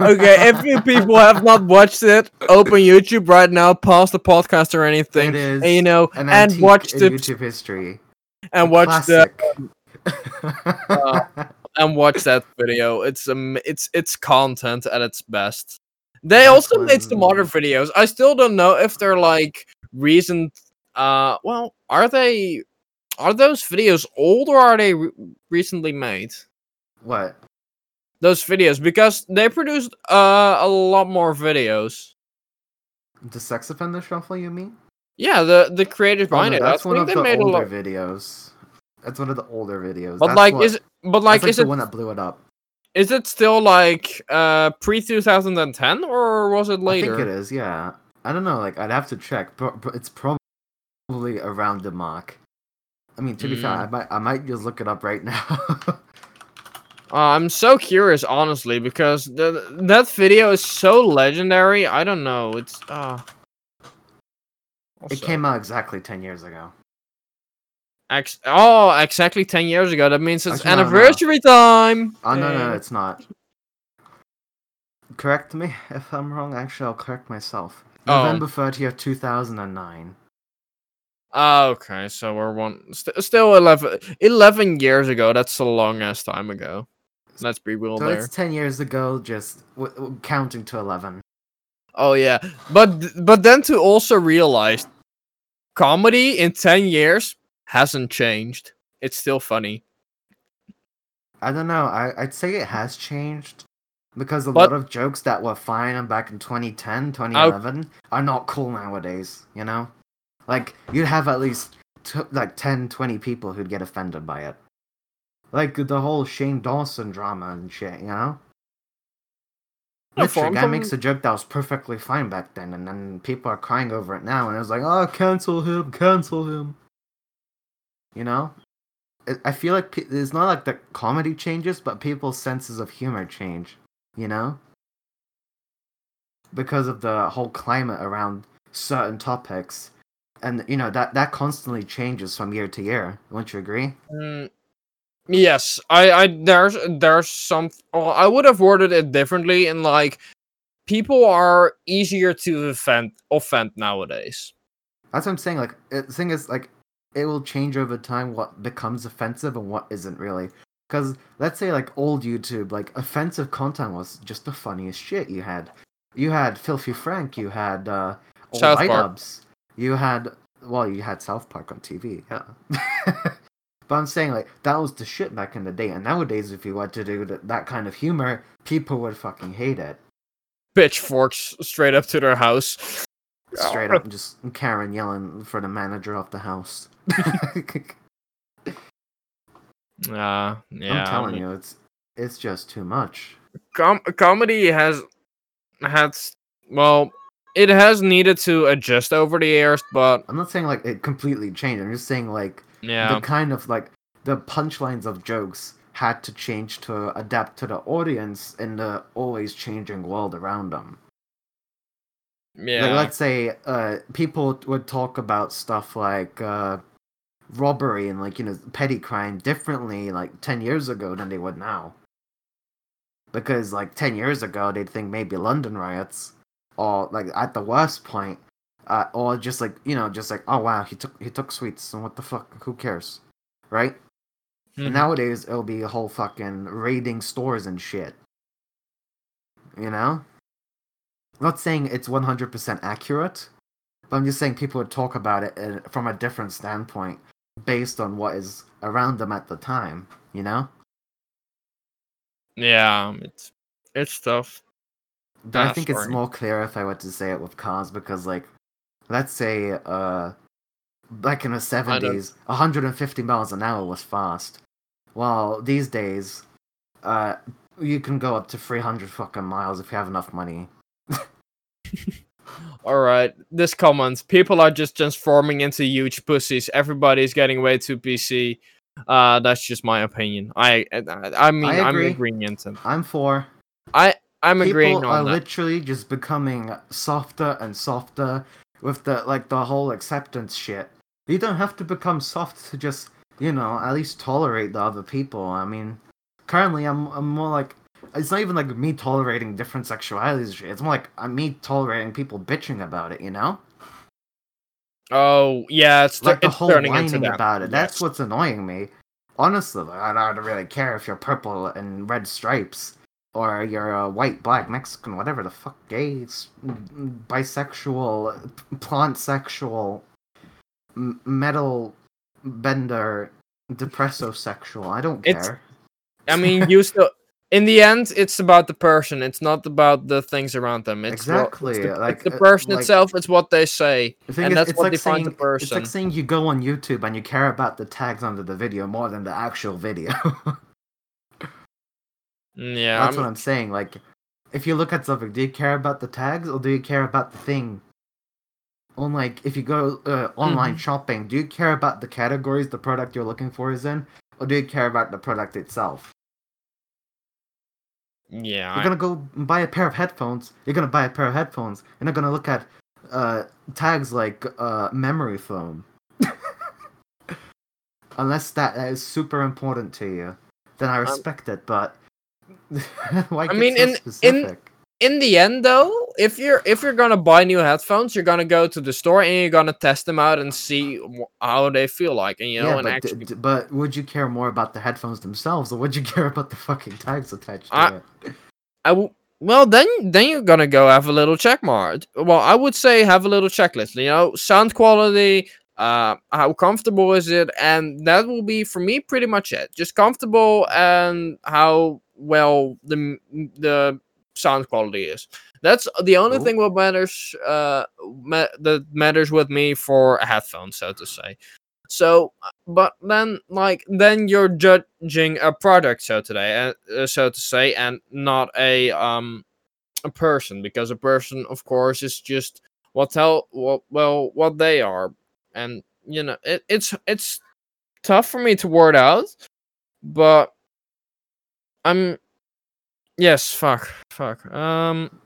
Speaker 2: Okay, if you people have not watched it, open YouTube right now, pause the podcast or anything,
Speaker 1: it is
Speaker 2: and you know,
Speaker 1: an
Speaker 2: and watch the
Speaker 1: YouTube history.
Speaker 2: and
Speaker 1: A
Speaker 2: watch the uh, and watch that video. It's um, it's it's content at its best. They
Speaker 1: That's
Speaker 2: also made some other videos. I still don't know if they're like recent. Uh, well, are they? Are those videos old or are they re- recently made?
Speaker 1: what?
Speaker 2: Those videos because they produced uh a lot more videos.
Speaker 1: The sex offender shuffle? You mean?
Speaker 2: Yeah, the the creators
Speaker 1: Oh, no,
Speaker 2: behind it.
Speaker 1: That's one of the older
Speaker 2: lot.
Speaker 1: videos. That's one of the older videos.
Speaker 2: But
Speaker 1: That's
Speaker 2: like,
Speaker 1: what-
Speaker 2: is it? But like,
Speaker 1: that's
Speaker 2: is
Speaker 1: the
Speaker 2: it
Speaker 1: one that blew it up?
Speaker 2: is it still like uh pre two thousand and ten or was it later?
Speaker 1: I think it is. Yeah. I don't know. Like I'd have to check, but, but it's probably around the mark. I mean, to be fair,
Speaker 2: Mm.
Speaker 1: I might I might just look it up right now.
Speaker 2: Uh, I'm so curious, honestly, because the, that video is so legendary. I don't know. It's uh.
Speaker 1: It came out exactly ten years ago.
Speaker 2: Ex- oh, exactly 10 years ago. That means it's
Speaker 1: Actually, no, no.
Speaker 2: anniversary time.
Speaker 1: Oh no, no, it's not. Correct me if I'm wrong. Actually, I'll correct myself.
Speaker 2: Oh.
Speaker 1: November 30th, 2009.
Speaker 2: Ah, okay, so we're one st- still 11, 11 years ago. That's a long ass time ago. Let's be real
Speaker 1: So
Speaker 2: there.
Speaker 1: it's 10 years ago, just w- w- counting to 11.
Speaker 2: Oh yeah, but but then to also realize, comedy in 10 years hasn't changed. It's still funny.
Speaker 1: I don't know. I, I'd say it has changed because a
Speaker 2: But-
Speaker 1: lot of jokes that were fine back in 2010, 2011 are not cool nowadays, you know? Like, you'd have at least t- like 10, 20 people who'd get offended by it. Like the whole Shane Dawson drama and shit, you know? Literally, guy
Speaker 2: from-
Speaker 1: makes a joke that was perfectly fine back then, and then people are crying over it now, and it's like, oh, cancel him, cancel him. You know? I feel like it's not like the comedy changes, but people's senses of humor change, you know? Because of the whole climate around certain topics. And, you know, that, that constantly changes from year to year. Wouldn't you agree?
Speaker 2: Mm, yes, I, I there's there's some. Well, I would have worded it differently. In like, people are easier to offend offend nowadays.
Speaker 1: That's what I'm saying. Like, it, the thing is, like, it will change over time what becomes offensive and what isn't really. Because let's say, like, old YouTube, like, offensive content was just the funniest shit you had. You had Filthy Frank, you had uh, old
Speaker 2: South
Speaker 1: Light
Speaker 2: Park.
Speaker 1: Ups, you had, well, you had South Park on TV, yeah. but I'm saying, like, that was the shit back in the day. And nowadays, if you were to do th- that kind of humor, people would fucking hate it.
Speaker 2: Pitchforks straight up to their house.
Speaker 1: Straight up, just Karen yelling for the manager of the house.
Speaker 2: Uh, yeah,
Speaker 1: I'm telling
Speaker 2: I mean,
Speaker 1: you, it's it's just too much.
Speaker 2: com- comedy has had s- well, it has needed to adjust over the years, but
Speaker 1: I'm not saying like it completely changed. I'm just saying like
Speaker 2: yeah,
Speaker 1: the kind of like the punchlines of jokes had to change to adapt to the audience in the always changing world around them.
Speaker 2: yeah,
Speaker 1: Like let's say uh people would talk about stuff like uh robbery and like you know petty crime differently like 10 years ago than they would now. Because like 10 years ago they'd think maybe London riots or like at the worst point uh, or just like you know just like oh wow he took he took sweets and what the fuck who cares right
Speaker 2: Mhm.
Speaker 1: nowadays it'll be a whole fucking raiding stores and shit you know not saying it's 100% accurate but i'm just saying people would talk about it uh, from a different standpoint based on what is around them at the time you know
Speaker 2: yeah, it's it's tough.
Speaker 1: But I think it's more clear if I were to say it with cars because, like, let's say, uh, back in the seventies, 150 miles an hour was fast. While these days, uh, you can go up to 300 fucking miles if you have enough money.
Speaker 2: All right, this comments. People are just transforming into huge pussies. Everybody's getting way too PC. Uh, that's just my opinion. I, I, I mean,
Speaker 1: I
Speaker 2: I'm
Speaker 1: agree.
Speaker 2: agreeing into.
Speaker 1: I'm for.
Speaker 2: I, I'm agreeing
Speaker 1: People are
Speaker 2: that.
Speaker 1: literally just becoming softer and softer with the like the whole acceptance shit. You don't have to become soft to just, you know, at least tolerate the other people. I mean, currently I'm I'm more like it's not even like me tolerating different sexualities. It's more like I'm me tolerating people bitching about it. You know,
Speaker 2: Oh yeah, it's,
Speaker 1: like the
Speaker 2: it's
Speaker 1: whole whining about it. That's
Speaker 2: yes.
Speaker 1: what's annoying me. Honestly, I don't really care if you're purple and red stripes or you're a white, black, Mexican, whatever the fuck, gay, bisexual, plant sexual, m- metal bender, depressosexual. I don't
Speaker 2: It's-
Speaker 1: care.
Speaker 2: I mean, you still. In the end, it's about the person. It's not about the things around them. It's what-
Speaker 1: Exactly,
Speaker 2: it's the,
Speaker 1: like,
Speaker 2: it's the
Speaker 1: uh,
Speaker 2: person
Speaker 1: like-
Speaker 2: itself. It's what they say,
Speaker 1: The
Speaker 2: and that's what
Speaker 1: like
Speaker 2: defines
Speaker 1: saying
Speaker 2: the person.
Speaker 1: it's like saying you go on YouTube and you care about the tags under the video more than the actual video.
Speaker 2: Mm, yeah,
Speaker 1: That's
Speaker 2: I'm-
Speaker 1: what I'm saying. Like, if you look at something, do you care about the tags or do you care about the thing? On like, if you go uh, online
Speaker 2: Mhm.
Speaker 1: shopping, do you care about the categories the product you're looking for is in, or do you care about the product itself?
Speaker 2: Yeah,
Speaker 1: You're
Speaker 2: I-
Speaker 1: gonna go buy a pair of headphones. You're gonna buy a pair of headphones. You're not gonna look at uh, tags like uh, memory foam. Unless that is super important to you, then I respect it. But why?
Speaker 2: Um, I
Speaker 1: get
Speaker 2: mean,
Speaker 1: so
Speaker 2: in- in-
Speaker 1: specific?
Speaker 2: In the end though if you're if you're gonna buy new headphones you're gonna go to the store and you're gonna test them out and see how they feel like and you know
Speaker 1: yeah,
Speaker 2: and
Speaker 1: but,
Speaker 2: actually
Speaker 1: d- but would you care more about the headphones themselves, or would you care about the fucking tags attached to
Speaker 2: I-
Speaker 1: it?
Speaker 2: I w- well then then you're gonna go have a little check mark well i would say have a little checklist you know sound quality uh how comfortable is it and that will be for me pretty much it just comfortable and how well the the sound quality is. That's the only
Speaker 1: Cool.
Speaker 2: thing what matters uh ma- that matters with me for a headphone so to say. So uh, but then like then you're judging a product so today uh, so to say and not a um a person because a person of course is just what tell what well what they are. And you know it, it's it's tough for me to word out but i'm yes fuck fuck. Um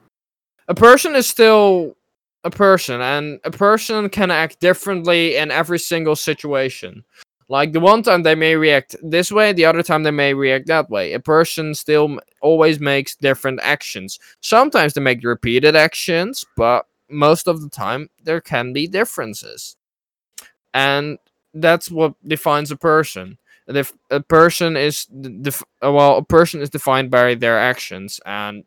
Speaker 2: a person is still a person and a person can act differently in every single situation. Like the one time they may react this way the other time they may react that way. A person still always makes different actions. Sometimes they make repeated actions but most of the time there can be differences. And that's what defines a person if a person is def- uh, well a person is defined by their actions and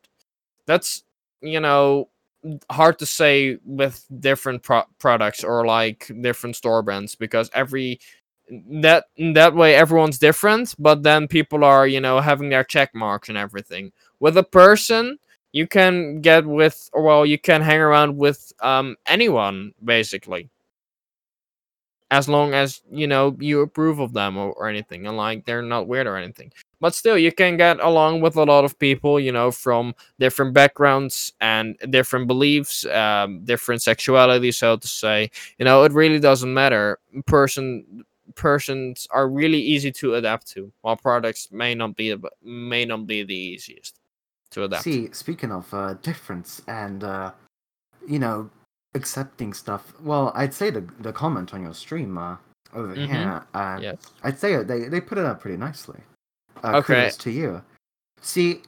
Speaker 2: that's you know hard to say with different pro- products or like different store brands because every that that way everyone's different but then people are you know having their check marks and everything. With a person you can get with well you can hang around with um anyone basically as long as you know you approve of them or, or anything and like they're not weird or anything. But still you can get along with a lot of people you know from different backgrounds and different beliefs um, different sexuality so to say. You know it really doesn't matter. Person persons are really easy to adapt to while products may not be may not be the easiest to adapt to.
Speaker 1: See, speaking of uh, difference and uh, you know accepting stuff, well, I'd say the the comment on your stream uh, over
Speaker 2: Mhm.
Speaker 1: here, uh,
Speaker 2: yes
Speaker 1: I'd say they they put it up pretty nicely. Uh,
Speaker 2: Okay.
Speaker 1: Kudos to you. See,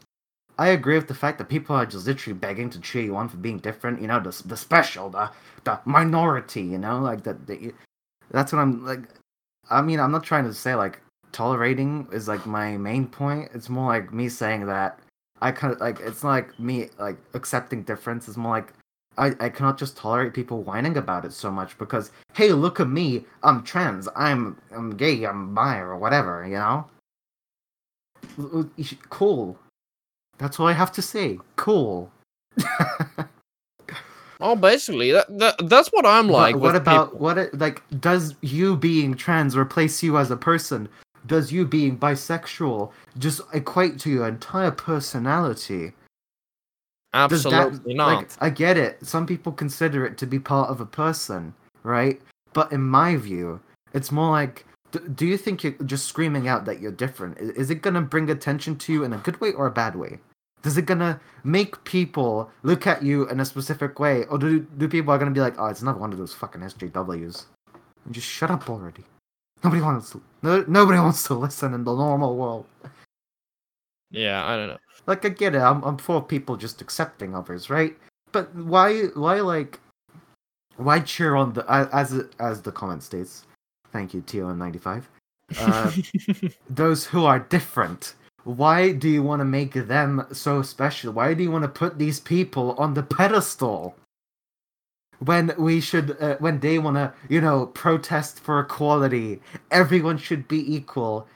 Speaker 1: I agree with the fact that people are just literally begging to cheer you on for being different. You know, the the special, the the minority. You know, like that. That's what I'm like. I mean, I'm not trying to say like tolerating is like my main point. It's more like me saying that I kind of like. It's not like me like accepting difference. It's more like. I, I cannot just tolerate people whining about it so much because hey look at me. I'm trans. I'm I'm gay. I'm bi or whatever you know? L- l- you should- cool. That's all I have to say. Cool.
Speaker 2: Oh basically that, that that's what i'm
Speaker 1: But
Speaker 2: like
Speaker 1: what
Speaker 2: with
Speaker 1: about
Speaker 2: people.
Speaker 1: what it, like does you being trans replace you as a person? Does you being bisexual just equate to your entire personality Does that-
Speaker 2: absolutely not
Speaker 1: Like, I get it. Some people consider it to be part of a person, right? But in my view, it's more like, d- do you think you're just screaming out that you're different? i- Is it gonna bring attention to you in a good way or a bad way? Does it gonna make people look at you in a specific way, or do do people are gonna be like, oh, it's not one of those fucking SJWs? And just shut up already. Nobody wants to. No, nobody wants to listen in the normal world.
Speaker 2: yeah i don't know
Speaker 1: like I get it. I'm I'm for people just accepting others, right? But why why like why cheer on the as as the comment states? Thank you, TOM95. Uh, those who are different. Why do you want to make them so special? Why do you want to put these people on the pedestal? When we should, uh, when they want to, you know, protest for equality, everyone should be equal.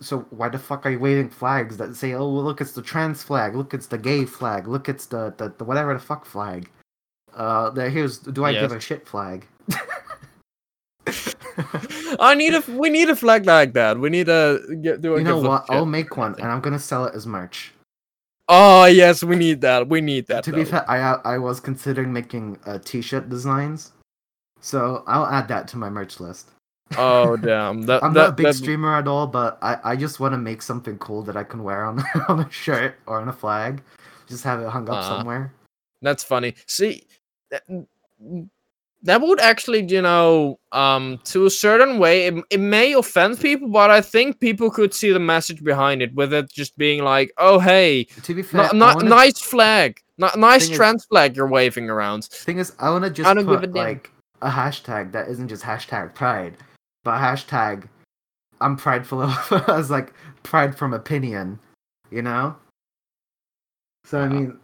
Speaker 1: So, why the fuck are you waving flags that say, "Oh, well, look, it's the trans flag. Look, it's the gay flag. Look, it's the the, the whatever the fuck flag." Uh, there, here's do I give a shit flag?
Speaker 2: i need a we need a flag like that we need to get do a
Speaker 1: you know what? I'll make one, and I'm gonna sell it as merch.
Speaker 2: oh yes we need that we need that
Speaker 1: to be fair, I I was considering making uh, t-shirt designs, so I'll add that to my merch list.
Speaker 2: Oh damn! That,
Speaker 1: I'm
Speaker 2: that,
Speaker 1: not a big
Speaker 2: that-
Speaker 1: streamer at all, but I, I just want to make something cool that I can wear on on a shirt or on a flag. Just have it hung up
Speaker 2: Uh,
Speaker 1: somewhere.
Speaker 2: That's funny. See, that, that would actually, you know, um, to a certain way, it, it may offend people, but I think people could see the message behind it, with it just being like, "Oh, hey,
Speaker 1: To be fair,
Speaker 2: n- n- nice flag, n- nice
Speaker 1: Thing is-
Speaker 2: trans flag you're waving around."
Speaker 1: Thing is, I want to just
Speaker 2: I don't give
Speaker 1: put
Speaker 2: a damn.
Speaker 1: like a hashtag that isn't just hashtag pride, but hashtag I'm prideful of as like pride from opinion, you know. So I mean,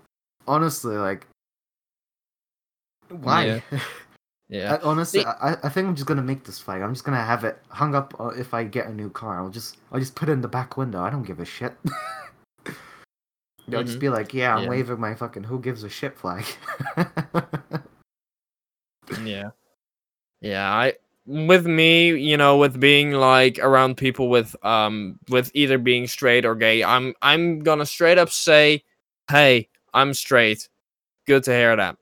Speaker 1: honestly, like, why?
Speaker 2: Yeah,
Speaker 1: I, honestly, I, I think I'm just gonna make this flag. I'm just gonna have it hung up uh, if I get a new car. I'll just I'll just put it in the back window. I don't give a shit. They'll just
Speaker 2: Mhm.
Speaker 1: be like, yeah, I'm
Speaker 2: Yeah.
Speaker 1: waving my fucking who gives a shit flag.
Speaker 2: yeah, yeah. I with me, you know, with being like around people with um with either being straight or gay, I'm I'm gonna straight up say, "Hey, I'm straight." Good to hear that.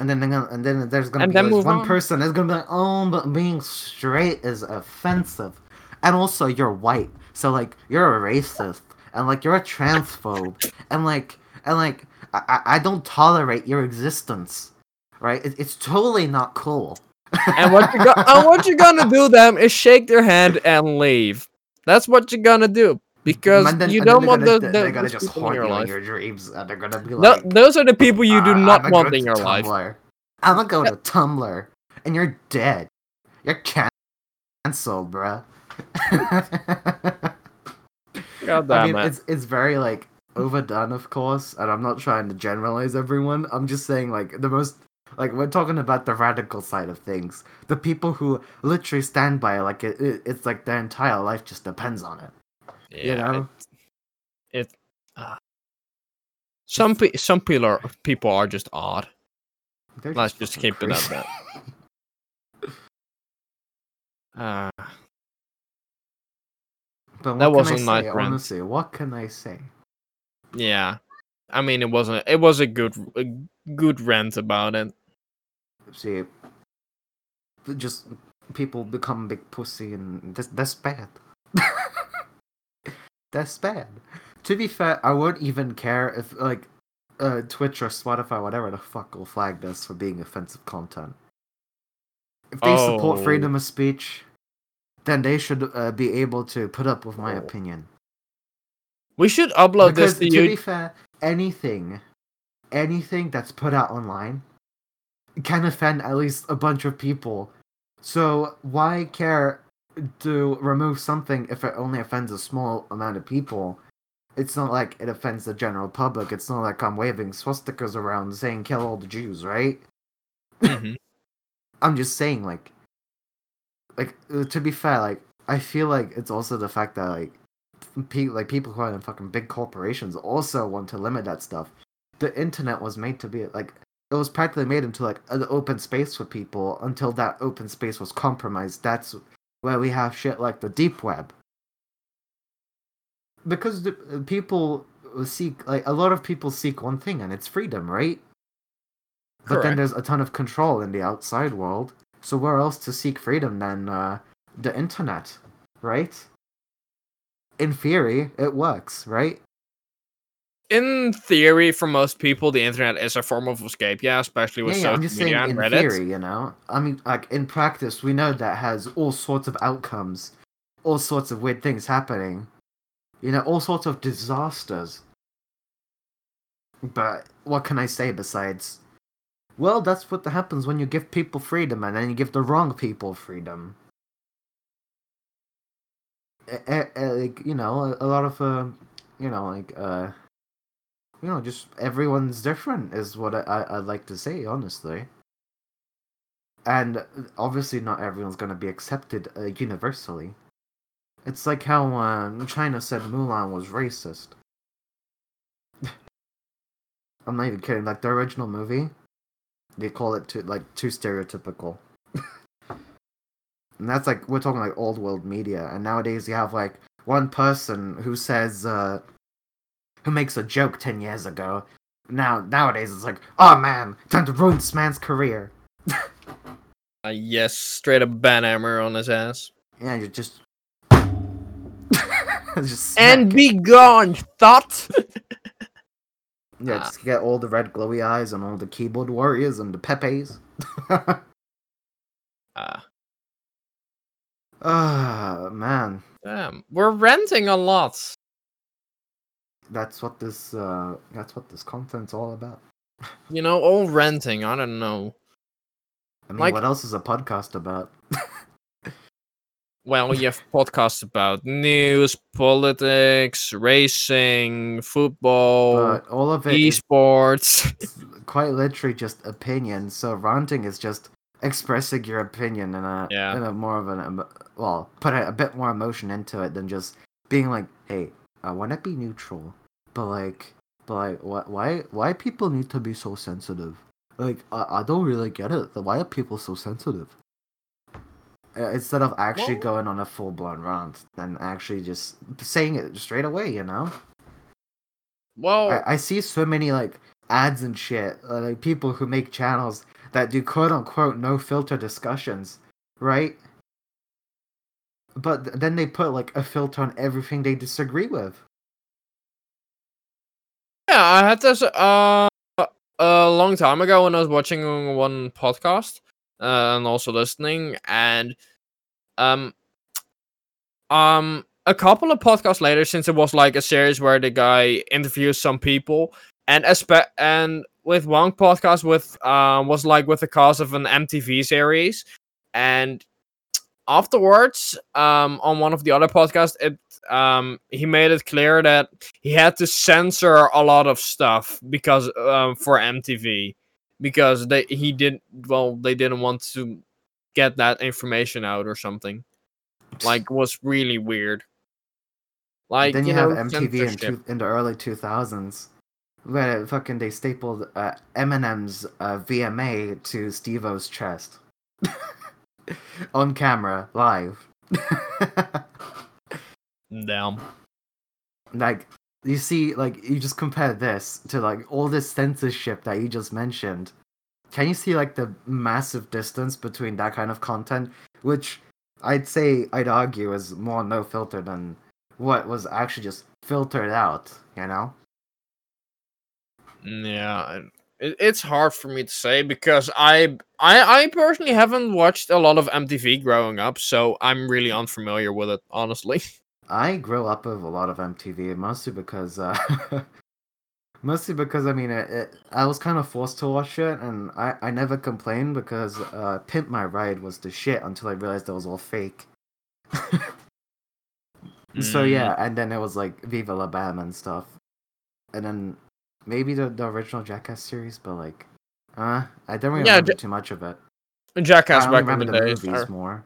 Speaker 1: And then, gonna, and then there's gonna
Speaker 2: And
Speaker 1: be one
Speaker 2: on.
Speaker 1: person that's gonna be like, "Oh, but being straight is offensive," and also you're white, so like you're a racist, and like you're a transphobe, and like and like I, I- I don't tolerate your existence, right? It, it's totally not cool.
Speaker 2: And what you got? and what you're gonna do them is shake their hand and leave. That's what you're gonna do because
Speaker 1: then-
Speaker 2: you don't want the, the
Speaker 1: they're gonna
Speaker 2: those
Speaker 1: just haunt
Speaker 2: your
Speaker 1: you in your dreams, and they're gonna be like,
Speaker 2: those are the people you do
Speaker 1: "Uh,
Speaker 2: not
Speaker 1: I'ma
Speaker 2: want
Speaker 1: go
Speaker 2: in your life.
Speaker 1: Tumblr. I'm gonna go to Tumblr, and you're dead. You're canceled, bruh.
Speaker 2: God
Speaker 1: I
Speaker 2: damn
Speaker 1: mean,
Speaker 2: it.
Speaker 1: it's it's very like overdone, of course, and I'm not trying to generalize everyone. I'm just saying like the most like we're talking about the radical side of things. The people who literally stand by it, like it, it it's like their entire life just depends on it.
Speaker 2: Yeah,
Speaker 1: know?
Speaker 2: it, it uh, some pe- some people are people are just odd.
Speaker 1: They're
Speaker 2: Let's just
Speaker 1: fucking
Speaker 2: keep it at that. Uh,
Speaker 1: But
Speaker 2: That wasn't nice?
Speaker 1: Honestly, what can I say?
Speaker 2: yeah, I mean it wasn't. It was a good a good rant about it.
Speaker 1: See, just people become big pussy, and that's that's bad. that's bad. To be fair, I won't even care if like uh, Twitch or Spotify, whatever the fuck, will flag this for being offensive content. If they support
Speaker 2: Oh.
Speaker 1: freedom of speech, then they should uh, be able to put up with my
Speaker 2: Oh.
Speaker 1: opinion.
Speaker 2: We should upload
Speaker 1: because
Speaker 2: this to
Speaker 1: to be fair, anything, anything that's put out online can offend at least a bunch of people. So why care to remove something if it only offends a small amount of people? It's not like it offends the general public. It's not like I'm waving swastikas around saying "kill all the Jews," right?
Speaker 2: Mhm.
Speaker 1: I'm just saying, like, like uh, to be fair, like I feel like it's also the fact that like, pe- like people who are in fucking big corporations also want to limit that stuff. The internet was made to be like it was practically made into like an open space for people until that open space was compromised. That's where we have shit like the deep web. Because the uh, people seek like a lot of people seek one thing and it's freedom, right? Correct. But then there's a ton of control in the outside world. So where else to seek freedom than uh, the internet, right? In theory, it works, right?
Speaker 2: In theory, for most people, the internet is a form of escape. Yeah, especially with
Speaker 1: yeah, yeah,
Speaker 2: social
Speaker 1: I'm just saying
Speaker 2: media
Speaker 1: in
Speaker 2: and Reddit.
Speaker 1: theory, you know. I mean, like in practice, we know that has all sorts of outcomes, all sorts of weird things happening, you know, all sorts of disasters. But what can I say besides? Well, that's what happens when you give people freedom, and then you give the wrong people freedom. Eh, eh, eh, like you know, a, a lot of uh, you know, like uh, you know, just everyone's different is what I, I I'd like to say honestly. And obviously, not everyone's gonna be accepted uh, universally. It's like how uh, China said Mulan was racist. I'm not even kidding. Like the original movie, they call it too like too stereotypical. and that's like we're talking like old world media. And nowadays you have like one person who says uh who makes a joke ten years ago. Now nowadays it's like, oh man, time to ruin this man's career.
Speaker 2: Uh, yes, straight up banhammer on his ass.
Speaker 1: Yeah, you just. just
Speaker 2: And
Speaker 1: smack it.
Speaker 2: be gone, thought.
Speaker 1: Yeah, just get all the red glowy eyes and all the keyboard warriors and the Pepes.
Speaker 2: Ah,
Speaker 1: Ah, man.
Speaker 2: damn, we're renting a lot.
Speaker 1: That's what this uh that's what this content's all about.
Speaker 2: You know, all renting. I don't know.
Speaker 1: I mean,
Speaker 2: Like-
Speaker 1: what else is a podcast about?
Speaker 2: Well, you have podcasts about news, politics, racing, football,
Speaker 1: but all of it
Speaker 2: esports.
Speaker 1: quite literally just opinion. So ranting is just expressing your opinion in a
Speaker 2: Yeah.
Speaker 1: in a more of an well, put a, a bit more emotion into it than just being like, "Hey, I want to be neutral," but like, but like, what? Why? Why people need to be so sensitive? Like, I, I don't really get it. Why are people so sensitive? Uh, instead of actually
Speaker 2: Well-
Speaker 1: going on a full blown rant and actually just saying it straight away, you know.
Speaker 2: well,
Speaker 1: I, I see so many like ads and shit, uh, like people who make channels that do quote unquote no filter discussions, right? But then they put like a filter on everything they disagree with.
Speaker 2: Yeah, I had this uh a long time ago when I was watching one podcast uh, and also listening, and um um a couple of podcasts later, since it was like a series where the guy interviews some people, and espe- and with one podcast with um was like with the cast of an MTV series, and afterwards um on one of the other podcasts it um he made it clear that he had to censor a lot of stuff because um for MTV because they he did well they didn't want to get that information out or something. Like was really weird. Like
Speaker 1: then you,
Speaker 2: you,
Speaker 1: have
Speaker 2: know,
Speaker 1: MTV in, two, in the early two thousands, where fucking they stapled uh, Eminem's uh, VMA to Steve-O's chest on camera live.
Speaker 2: damn.
Speaker 1: Like you see like you just compare this to like all this censorship that you just mentioned. Can you see like the massive distance between that kind of content? Which i'd say i'd argue is more no filter than what was actually just filtered out you know?
Speaker 2: Yeah, it, it's hard for me to say because I, I I personally haven't watched a lot of MTV growing up, so I'm really unfamiliar with it, honestly.
Speaker 1: i grew up with a lot of mtv mostly because uh mostly because i mean it, it, i was kind of forced to watch it and i i never complained because uh pimp my ride was the shit until i realized it was all fake. So
Speaker 2: Mm,
Speaker 1: yeah, and then it was like Viva La Bam and stuff, and then maybe the the original Jackass series, but like, uh, I don't really
Speaker 2: Yeah,
Speaker 1: remember
Speaker 2: Ja-
Speaker 1: too much of it.
Speaker 2: Jackass
Speaker 1: I
Speaker 2: back in the
Speaker 1: the
Speaker 2: days.
Speaker 1: movies
Speaker 2: I,
Speaker 1: more.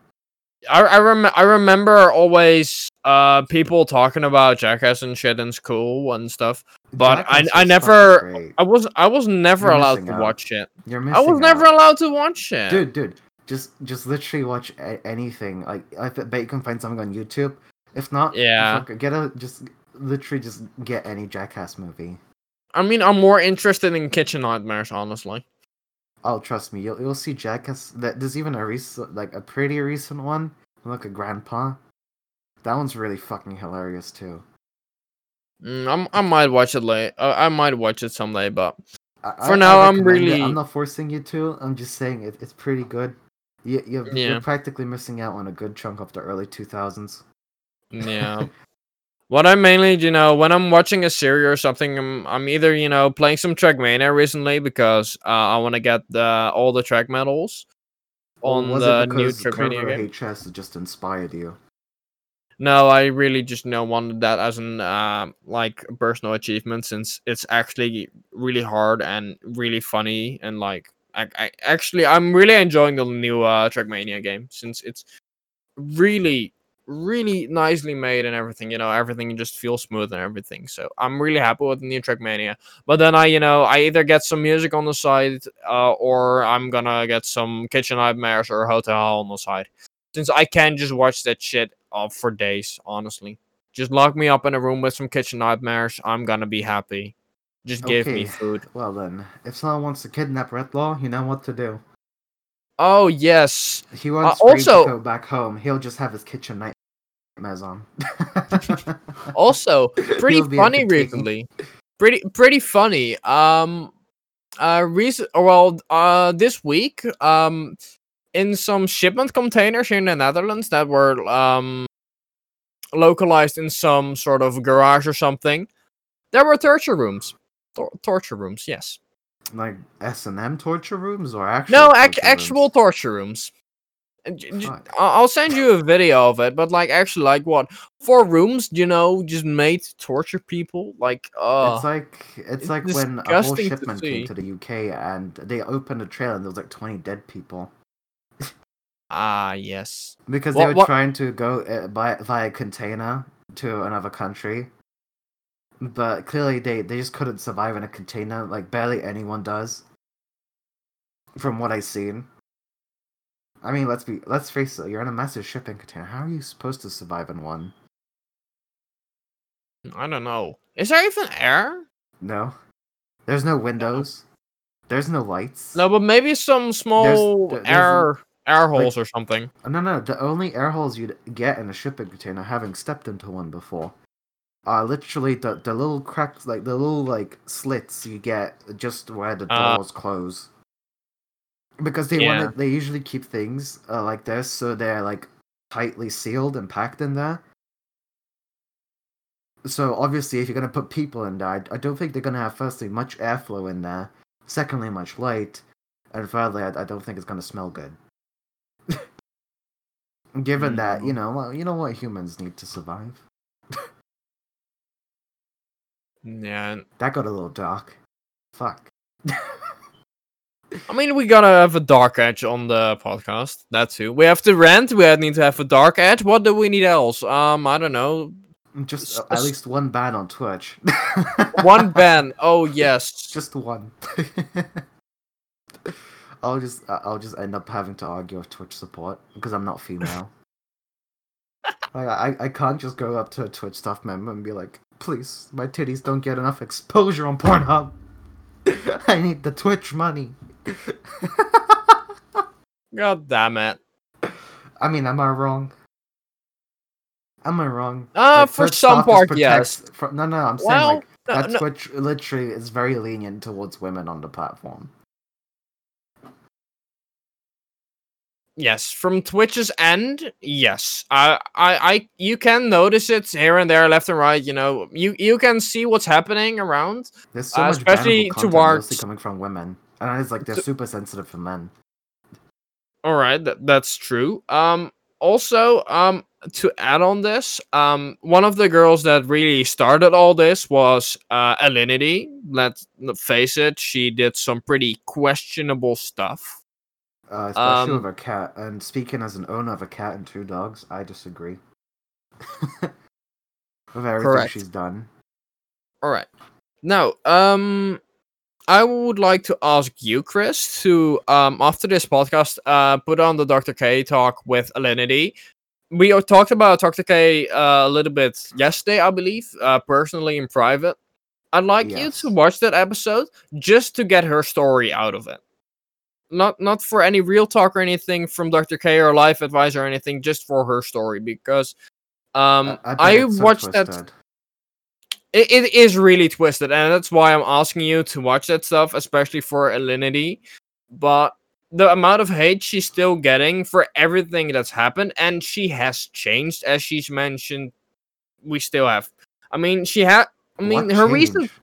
Speaker 2: I, I, rem- I remember always uh people talking about Jackass and shit in school and stuff. But I-
Speaker 1: Jackass
Speaker 2: I
Speaker 1: was
Speaker 2: never- I was I was never
Speaker 1: You're
Speaker 2: allowed to
Speaker 1: out.
Speaker 2: watch it.
Speaker 1: You're missing I
Speaker 2: was never allowed to watch it.
Speaker 1: dude, dude. Just just literally watch a- anything. Like I bet you can find something on YouTube. If not,
Speaker 2: Yeah.
Speaker 1: get a just literally just get any Jackass movie.
Speaker 2: I mean, I'm more interested in Kitchen Nightmares, honestly.
Speaker 1: Oh, trust me, you'll you'll see Jackass. That there's even a recent, like a pretty recent one. Look at Grandpa. That one's really fucking hilarious too.
Speaker 2: Mm, I'm, I might watch it late. Uh, I might watch it someday, but
Speaker 1: I-
Speaker 2: For
Speaker 1: I-
Speaker 2: now,
Speaker 1: I
Speaker 2: I'm
Speaker 1: recommend it.
Speaker 2: really-
Speaker 1: I'm not forcing you to. I'm just saying it, it's pretty good. You, you're,
Speaker 2: Yeah.
Speaker 1: you're practically missing out on a good chunk of the early 2000s.
Speaker 2: yeah. what I mainly, you know, when I'm watching a series or something, I'm, I'm either, you know, playing some Trackmania recently because uh, I want to get the, all the track medals on the new Trackmania game.
Speaker 1: HS just inspired you?
Speaker 2: No, I really just you know wanted that as an uh, like personal achievement since it's actually really hard and really funny and like I, I actually I'm really enjoying the new uh, Trackmania game since it's really really nicely made and everything. You know, everything just feels smooth and everything. So I'm really happy with the new Trackmania. But then I you know I either get some music on the side uh, or I'm gonna get some Kitchen Nightmares or Hotel on the side since I can just watch that shit uh, for days, honestly. Just lock me up in a room with some kitchen nightmares. I'm gonna be happy. Just give me food.
Speaker 1: Well then, if someone wants to kidnap Redlaw, you know what to do.
Speaker 2: Oh yes.
Speaker 1: He wants
Speaker 2: Uh, also-
Speaker 1: to go back home. He'll just have his kitchen nightmares on.
Speaker 2: Also, pretty funny recently. Pretty pretty funny. Um uh recent well uh this week um in some shipment containers here in the Netherlands that were um localized in some sort of garage or something. There were torture rooms. Tor- torture rooms, yes.
Speaker 1: Like S and M torture rooms or actual?
Speaker 2: No, ac-
Speaker 1: torture
Speaker 2: actual
Speaker 1: rooms?
Speaker 2: torture rooms. J- j-
Speaker 1: Fuck.
Speaker 2: I- I'll send you a video of it, but like actually, like what four rooms, you know, just made to torture people. Like, uh,
Speaker 1: it's like it's
Speaker 2: it's
Speaker 1: like when a whole
Speaker 2: disgusting to
Speaker 1: shipment came to the UK and they opened a trailer and there was like twenty dead people
Speaker 2: ah, yes.
Speaker 1: because
Speaker 2: What-
Speaker 1: they were
Speaker 2: what-
Speaker 1: trying to go uh, by via container to another country. But clearly, they they just couldn't survive in a container. Like barely anyone does. From what I've seen. I mean, let's be let's face it. You're in a massive shipping container. How are you supposed to survive in one?
Speaker 2: I don't know. Is there even air?
Speaker 1: No, there's no windows. There's no lights.
Speaker 2: No, but maybe some small
Speaker 1: there- there's
Speaker 2: air air holes or something.
Speaker 1: No, no. The only air holes you'd get in a shipping container, having stepped into one before, are literally the the little cracks, like the little like slits you get just where the
Speaker 2: Uh,
Speaker 1: doors close. Because they
Speaker 2: Yeah.
Speaker 1: want they usually keep things uh, like this, so they're like tightly sealed and packed in there. So obviously, if you're gonna put people in there, I, I don't think they're gonna have firstly much airflow in there, secondly much light, and thirdly, I, I don't think it's gonna smell good. Given that you know, well, you know what humans need to survive.
Speaker 2: Yeah.
Speaker 1: That got a little dark. Fuck.
Speaker 2: I mean, we gotta have a dark edge on the podcast. That too. We have to rant. We need to have a dark edge. What do we need else? Um, I don't know.
Speaker 1: Just
Speaker 2: S-
Speaker 1: uh, at least one ban on Twitch.
Speaker 2: One ban. Oh yes.
Speaker 1: just one. I'll just I- I'll just end up having to argue with Twitch support because I'm not female. like I I can't just go up to a Twitch staff member and be like, please, my titties don't get enough exposure on Pornhub. I need the Twitch money.
Speaker 2: God damn it.
Speaker 1: I mean, am I wrong? Am I wrong?
Speaker 2: Uh,
Speaker 1: Like,
Speaker 2: for some part, yes.
Speaker 1: For, no, no, I'm saying
Speaker 2: Well,
Speaker 1: like
Speaker 2: no,
Speaker 1: that
Speaker 2: no,
Speaker 1: Twitch literally is very lenient towards women on the platform.
Speaker 2: Yes, from Twitch's end, yes. I, I, I, you can notice it here and there, left and right. You know, you, you can see what's happening around.
Speaker 1: There's so
Speaker 2: Uh,
Speaker 1: much
Speaker 2: especially towards-
Speaker 1: mostly coming from women, and it's like they're
Speaker 2: So-
Speaker 1: super sensitive for men.
Speaker 2: All right, that, that's true. Um, also, um, to add on this, um, one of the girls that really started all this was uh, Alinity. Let's face it, she did some pretty questionable stuff.
Speaker 1: Uh, especially
Speaker 2: Um,
Speaker 1: with a cat. And speaking as an owner of a cat and two dogs, I disagree. with everything
Speaker 2: Correct.
Speaker 1: she's done.
Speaker 2: All right. Now, um, I would like to ask you, Chris, to um after this podcast, uh, put on the Dr. K talk with Alinity. We talked about Dr. K uh, a little bit yesterday, I believe, uh, personally in private. I'd like you to watch that episode just to get her story out of it. Not not for any real talk or anything from Dr. K or life advice or anything, just for her story because um
Speaker 1: I,
Speaker 2: I,
Speaker 1: so
Speaker 2: watched that
Speaker 1: twisted.
Speaker 2: it, it is really twisted and that's why i'm asking you to watch that stuff especially for alinity but the amount of hate she's still getting for everything that's happened and she has changed as she's mentioned we still have i mean she had i mean
Speaker 1: What
Speaker 2: her recent
Speaker 1: changed?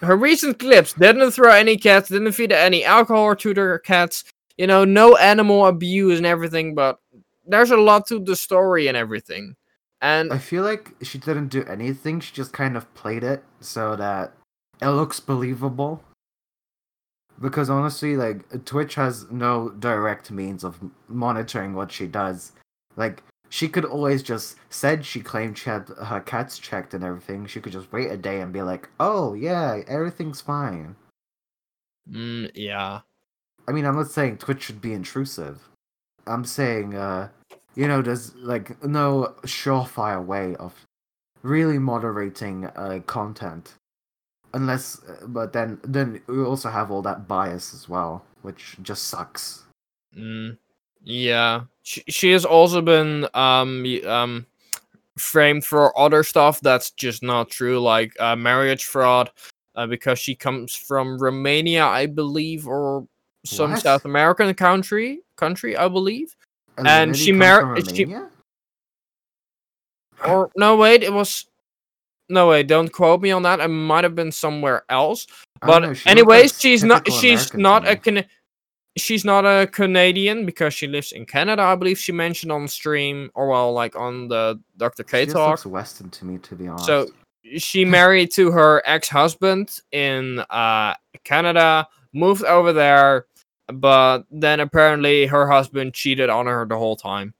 Speaker 2: Her recent clips didn't throw any cats didn't feed any alcohol to their cats you know no animal abuse and everything but there's a lot to the story and everything and
Speaker 1: I feel like she didn't do anything. She just kind of played it so that it looks believable. Because honestly, like Twitch has no direct means of monitoring what she does. Like she could always just said she claimed she had her cats checked and everything. She could just wait a day and be like, "Oh yeah, everything's fine."
Speaker 2: mm, yeah
Speaker 1: I mean, I'm not saying Twitch should be intrusive. I'm saying, uh, you know, there's like no surefire way of really moderating uh, content, unless. uh, But then, then we also have all that bias as well, which just sucks.
Speaker 2: Mm, yeah, she she has also been um um framed for other stuff that's just not true, like uh, marriage fraud, uh, because she comes from Romania, I believe, or some
Speaker 1: What?
Speaker 2: South American country country, I believe.
Speaker 1: A
Speaker 2: And she
Speaker 1: married.
Speaker 2: she- Or no, wait, it was. No wait, don't quote me on that. It might have been somewhere else. But
Speaker 1: know, she
Speaker 2: anyways, she's not. She's
Speaker 1: American
Speaker 2: not a. Can- She's not a Canadian because she lives in Canada. I believe she mentioned on stream or well, like on the Dr. K
Speaker 1: She
Speaker 2: talk.
Speaker 1: looks Western to me, to be honest.
Speaker 2: So she married to her ex-husband in uh, Canada, moved over there, but then apparently her husband cheated on her the whole time.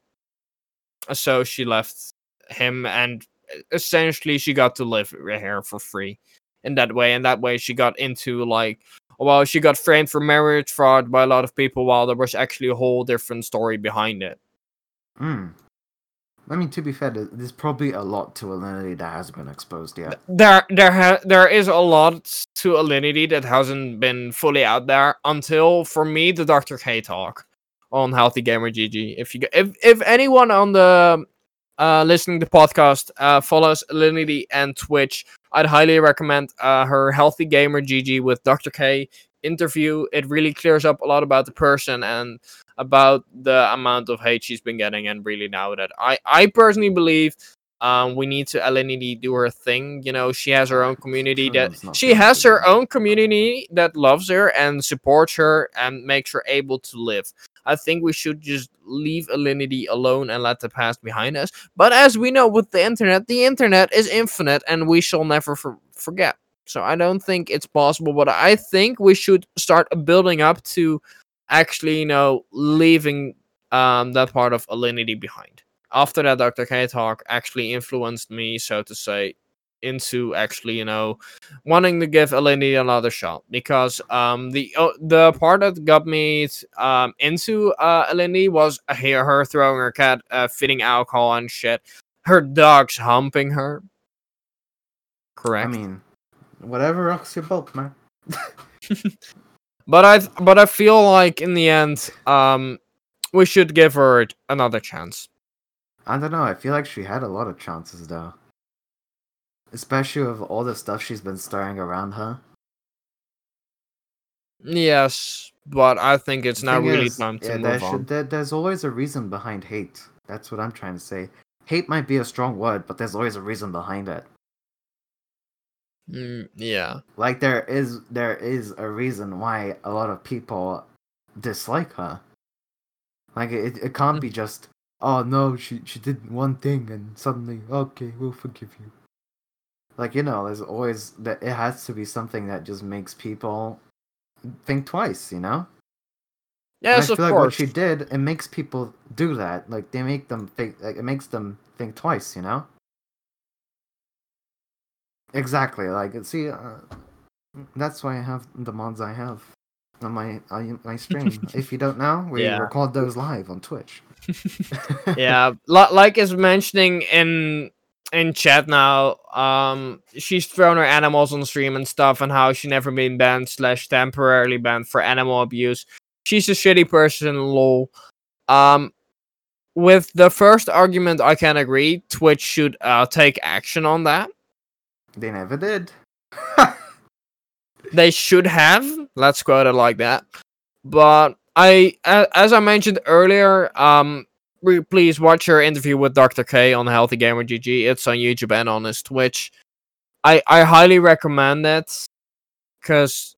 Speaker 2: So she left him, and essentially she got to live here for free in that way. And that way she got into like, well, she got framed for marriage fraud by a lot of people, while there was actually a whole different story behind it.
Speaker 1: Hmm. I mean, to be fair, there's probably a lot to Alinity that hasn't been exposed yet.
Speaker 2: there there ha- there is a lot to alinity that hasn't been fully out there until for me the Dr. K talk on Healthy Gamer GG. If you if if anyone on the uh listening to podcast uh follows alinity and Twitch, I'd highly recommend uh her Healthy Gamer GG with Dr. K interview. It really clears up a lot about the person and about the amount of hate she's been getting and really now that I I personally believe um, we need to Alinity do her thing. You know, she has her own community that she has her own community that loves her and supports her and makes her able to live. I think we should just leave Alinity alone and let the past behind us. But as we know with the internet, the internet is infinite and we shall never for- forget. So I don't think it's possible, but I think we should start building up to actually, you know, leaving um, that part of Alinity behind after that Dr. K talk actually influenced me, so to say, into actually, you know, wanting to give Alinity another shot because um the uh, the part that got me um into uh was uh, hear her throwing her cat uh, fitting alcohol and shit, her dog's humping her. Correct.
Speaker 1: I mean, whatever rocks your boat, man.
Speaker 2: but I th- but I feel like in the end, um, we should give her another chance.
Speaker 1: I don't know. I feel like she had a lot of chances, though. Especially with all the stuff she's been stirring around her.
Speaker 2: Yes, but I think it's
Speaker 1: The thing
Speaker 2: really
Speaker 1: is,
Speaker 2: time to
Speaker 1: yeah, there
Speaker 2: move on.
Speaker 1: there- there's always a reason behind hate. That's what I'm trying to say. Hate might be a strong word, but there's always a reason behind it.
Speaker 2: Mm, yeah.
Speaker 1: Like there is there is a reason why a lot of people dislike her. Like it, it can't
Speaker 2: Mm.
Speaker 1: be just oh no she she did one thing and suddenly okay we'll forgive you. Like you know there's always that it has to be something that just makes people think twice. You know.
Speaker 2: Yes, And
Speaker 1: I
Speaker 2: of
Speaker 1: feel like what she did it makes people do that. Like they make them think like it makes them think twice. You know. Exactly. Like see, uh, that's why I have the mods I have on my on my stream. if you don't know, we
Speaker 2: Yeah.
Speaker 1: record those live on Twitch.
Speaker 2: yeah, li- like is mentioning in in chat now. Um, she's thrown her animals on stream and stuff, and how she never been banned slash temporarily banned for animal abuse. She's a shitty person, lol. Um, with the first argument, I can agree. Twitch should uh take action on that.
Speaker 1: They never did.
Speaker 2: they should have. Let's quote it like that. But I, as i mentioned earlier um please watch her interview with dr k on healthy gamer gg it's on youtube and on his twitch. I i highly recommend it because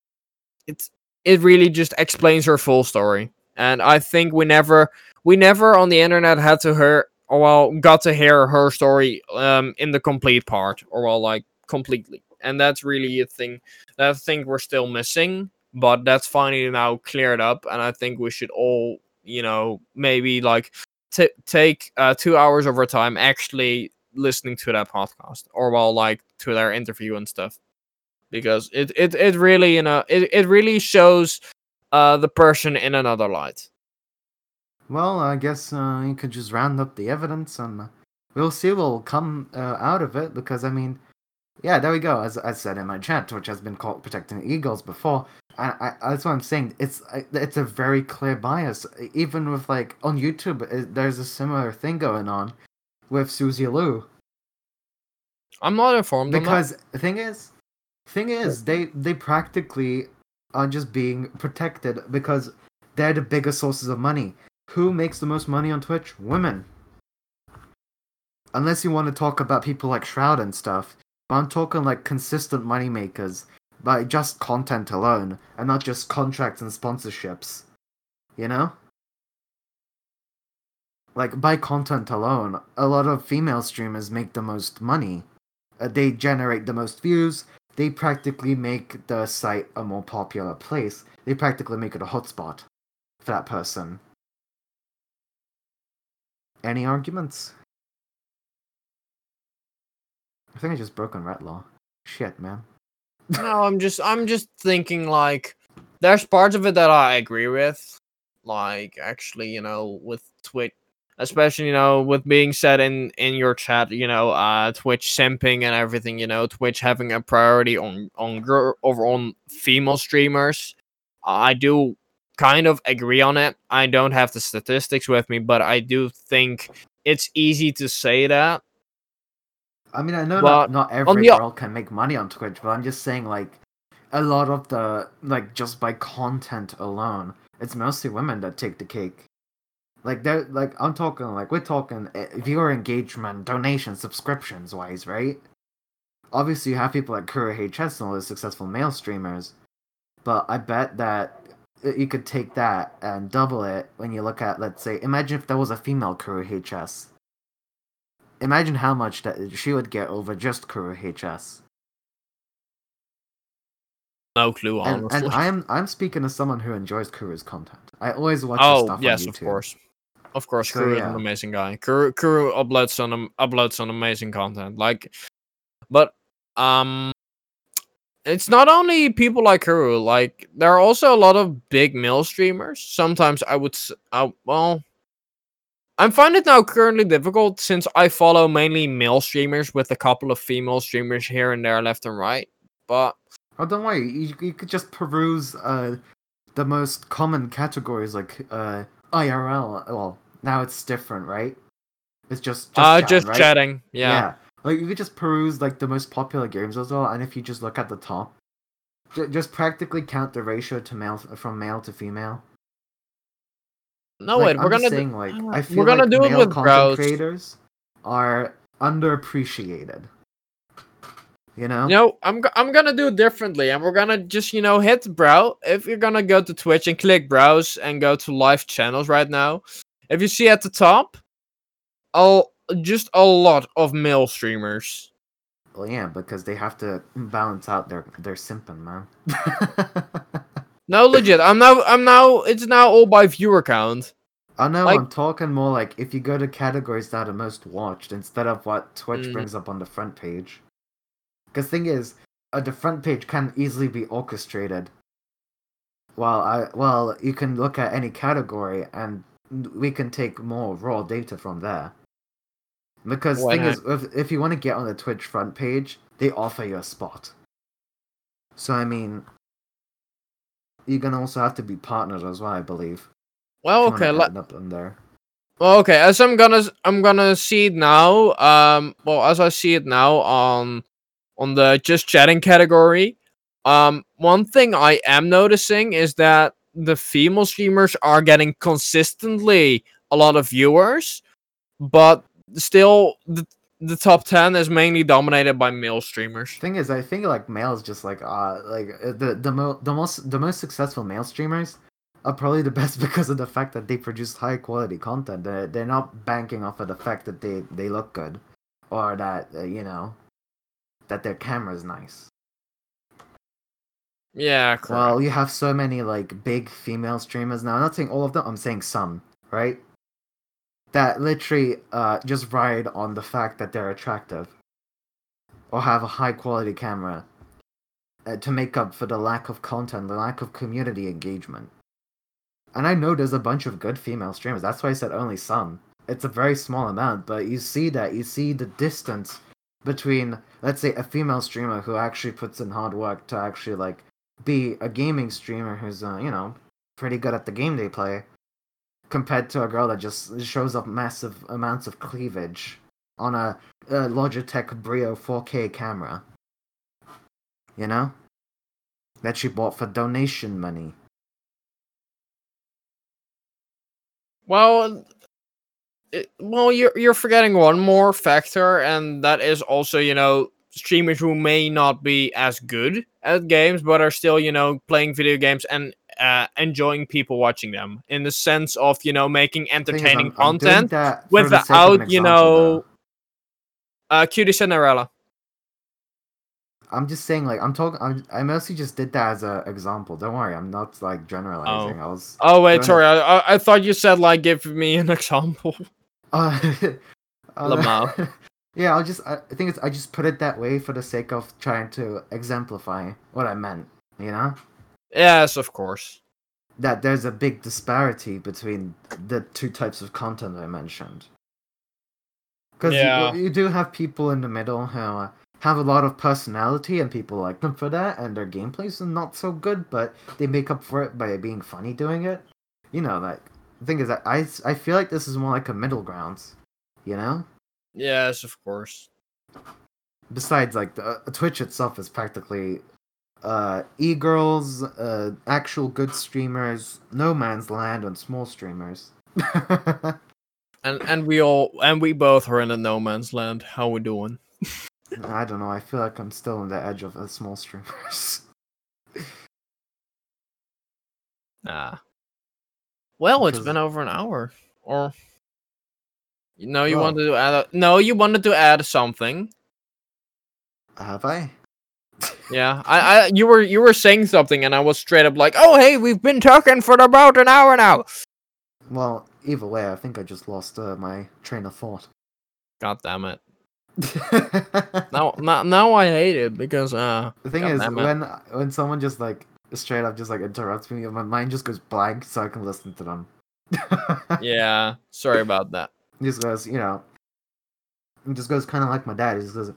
Speaker 2: it's it really just explains her full story. And i think we never we never on the internet had to hear well got to hear her story um in the complete part or well like completely and that's really a thing that I think we're still missing, but that's finally now cleared up, and I think we should all, you know, maybe like t- take uh, two hours of our time actually listening to that podcast, or well, like to their interview and stuff, because it it it really, you know, it it really shows uh the person in another light.
Speaker 1: Well, I guess uh, you could just round up the evidence and we'll see what will come uh, out of it because, I mean, yeah, there we go. As I said in my chat, which has been called protecting the Eagles before. I, I, that's what I'm saying. It's I- it's a very clear bias. Even with like on YouTube, uh, there's a similar thing going on with Susie Liu.
Speaker 2: I'm not informed.
Speaker 1: Because the thing is, thing is, they they practically are just being protected because they're the biggest sources of money. Who makes the most money on Twitch? Women. Unless you want to talk about people like Shroud and stuff, but I'm talking like consistent money makers by just content alone, and not just contracts and sponsorships. You know. Like by content alone, a lot of female streamers make the most money uh, they generate the most views. They practically make the site a more popular place. They practically make it a hotspot for that person. Any arguments? I think I just broke on rat law. Shit, man.
Speaker 2: no, I'm just I'm just thinking like there's parts of it that I agree with. Like actually, you know, with Twitch especially, you know, with being said in in your chat, you know, uh Twitch simping and everything, you know, Twitch having a priority on on girl over on female streamers. I do kind of agree on it. I don't have the statistics with me, but I do think it's easy to say that.
Speaker 1: I mean, I know
Speaker 2: But
Speaker 1: not, not every
Speaker 2: the
Speaker 1: girl can make money on Twitch, but I'm just saying, like, a lot of the, like, just by content alone, it's mostly women that take the cake. Like, they're, like, I'm talking, like, we're talking uh, viewer engagement, donations, subscriptions wise, right? Obviously, you have people like Kuro HS and all the successful male streamers, but I bet that uh, you could take that and double it when you look at, let's say, imagine if there was a female Kuro HS imagine how much that she would get over just Kuro HS.
Speaker 2: No clue,
Speaker 1: And,
Speaker 2: honestly.
Speaker 1: and I'm I'm speaking as someone who enjoys Kuro's content. I always watch his
Speaker 2: oh
Speaker 1: stuff
Speaker 2: yes,
Speaker 1: on
Speaker 2: of course, of course.
Speaker 1: So,
Speaker 2: Kuru is an amazing guy. Kuru, Kuru uploads some uploads some amazing content. Like, but um, it's not only people like Kuru. Like, there are also a lot of big male streamers. Sometimes I would, I, well, I'm finding it now currently difficult since I follow mainly male streamers with a couple of female streamers here and there, left and right. But
Speaker 1: Oh, don't worry. You, you could just peruse uh, the most common categories like uh, IRL. Well, now it's different, right? It's just just
Speaker 2: uh,
Speaker 1: chat,
Speaker 2: just
Speaker 1: right?
Speaker 2: chatting. Yeah.
Speaker 1: Like you could just peruse like the most popular games as well, and if you just look at the top, ju- just practically count the ratio to male from male to female.
Speaker 2: No
Speaker 1: Like,
Speaker 2: wait, we're
Speaker 1: I'm
Speaker 2: gonna.
Speaker 1: saying, like, I feel
Speaker 2: we're gonna
Speaker 1: like
Speaker 2: do it with
Speaker 1: content
Speaker 2: browse.
Speaker 1: creators are underappreciated. You know?
Speaker 2: You know, I'm I'm gonna do it differently, and we're gonna just you know hit brow. If you're gonna go to Twitch and click browse and go to live channels right now, if you see at the top, oh, just a lot of male streamers.
Speaker 1: Well, yeah, because they have to balance out their their simping, man.
Speaker 2: No, legit. I'm now I'm now it's now all by viewer count.
Speaker 1: I know
Speaker 2: Like-
Speaker 1: I'm talking more like if you go to categories that are most watched instead of what Twitch
Speaker 2: Mhm.
Speaker 1: brings up on the front page. Because thing is, uh, the front page can easily be orchestrated. Well, I well you can look at any category and we can take more raw data from there. Because
Speaker 2: Why
Speaker 1: thing
Speaker 2: not?
Speaker 1: is, if, if you want to get on the Twitch front page, they offer you a spot. So I mean, you're gonna also have to be partnered as well, I believe.
Speaker 2: Well, okay. Let,
Speaker 1: up in there.
Speaker 2: Well, okay, as I'm gonna I'm gonna see it now. Um, well, as I see it now on on the just chatting category, um, one thing I am noticing is that the female streamers are getting consistently a lot of viewers, but still the the top ten is mainly dominated by male streamers.
Speaker 1: Thing is, I think like males just like uh like uh, the the mo- the most the most successful male streamers are probably the best because of the fact that they produce high quality content. They're, they're not banking off of the fact that they they look good or that uh, you know that their camera's nice.
Speaker 2: Yeah, correct.
Speaker 1: Well, you have so many like big female streamers now. I'm not saying all of them. I'm saying some, right? That literally uh just ride on the fact that they're attractive or have a high quality camera uh, to make up for the lack of content, the lack of community engagement. And I know there's a bunch of good female streamers. That's why I said only some. It's a very small amount, but you see that you see the distance between let's say a female streamer who actually puts in hard work to actually like be a gaming streamer who's uh, you know pretty good at the game they play, compared to a girl that just shows up massive amounts of cleavage on a, a Logitech Brio 4K camera. You know, that she bought for donation money.
Speaker 2: Well, it, well, you're you're forgetting one more factor, and that is also you know streamers who may not be as good at games, but are still you know playing video games and uh, enjoying people watching them in the sense of you know making entertaining
Speaker 1: I'm- I'm
Speaker 2: content
Speaker 1: that for the sake of an
Speaker 2: without you know
Speaker 1: though.
Speaker 2: uh cutie cinderella
Speaker 1: I'm just saying, like, I'm talking. I'm, I mostly just did that as an example. Don't worry, I'm not like generalizing. I was.
Speaker 2: oh wait sorry I, I i thought you said like give me an example
Speaker 1: Uh, uh, yeah, I'll just. I think it's. I just put it that way for the sake of trying to exemplify what I meant. You know
Speaker 2: yes of course
Speaker 1: that there's a big disparity between the two types of content I mentioned. Because
Speaker 2: Yeah.
Speaker 1: you, you do have people in the middle who uh, have a lot of personality, and people like them for that, and their gameplays are not so good, but they make up for it by being funny doing it. You know, like the thing is that I I feel like this is more like a middle ground. You know.
Speaker 2: yes of course
Speaker 1: besides like the uh, Twitch itself is practically uh e-girls, uh actual good streamers, no man's land and small streamers.
Speaker 2: and and we all and we both are in a no man's land how we doing
Speaker 1: I don't know, I feel like I'm still on the edge of the small streamers.
Speaker 2: Nah. Well, it's been over an hour. Or no, you
Speaker 1: Oh.
Speaker 2: wanted to add. A... No, you wanted to add something.
Speaker 1: Have I?
Speaker 2: Yeah, I, I, you were, you were saying something, and I was straight up like, "Oh, hey, we've been talking for about an hour now."
Speaker 1: Well, either way, I think I just lost uh, my train of thought.
Speaker 2: God damn it! Now, now, now I hate it because uh,
Speaker 1: the thing
Speaker 2: God
Speaker 1: is, when when someone just like straight up just like interrupts me, my mind just goes blank, so I can listen to them.
Speaker 2: yeah, sorry about that.
Speaker 1: just goes, you know, it just goes kind of like my dad. He just goes.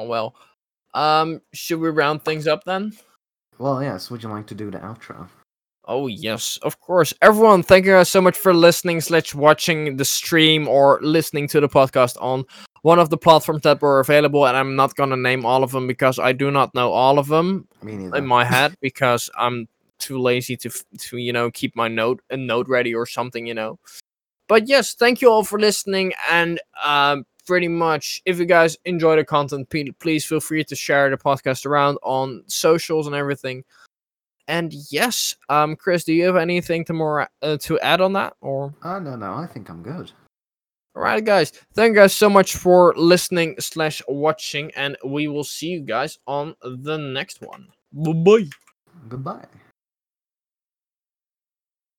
Speaker 2: Oh well. Um, should we round things up then?
Speaker 1: well, yes. Would you like to do the outro?
Speaker 2: Oh yes, of course. Everyone, thank you guys so much for listening slash watching the stream or listening to the podcast on one of the platforms that were available, and I'm not gonna name all of them because I do not know all of them in my head because I'm too lazy to to you know keep my note a note ready or something, you know. But yes, thank you all for listening, and um, pretty much if you guys enjoy the content, please feel free to share the podcast around on socials and everything. And yes, um, Chris, do you have anything to more uh, to add on that, or?
Speaker 1: Oh no, no. I think I'm good.
Speaker 2: All right, guys. Thank you guys so much for listening slash watching, and we will see you guys on the next one. Bye bye.
Speaker 1: Goodbye.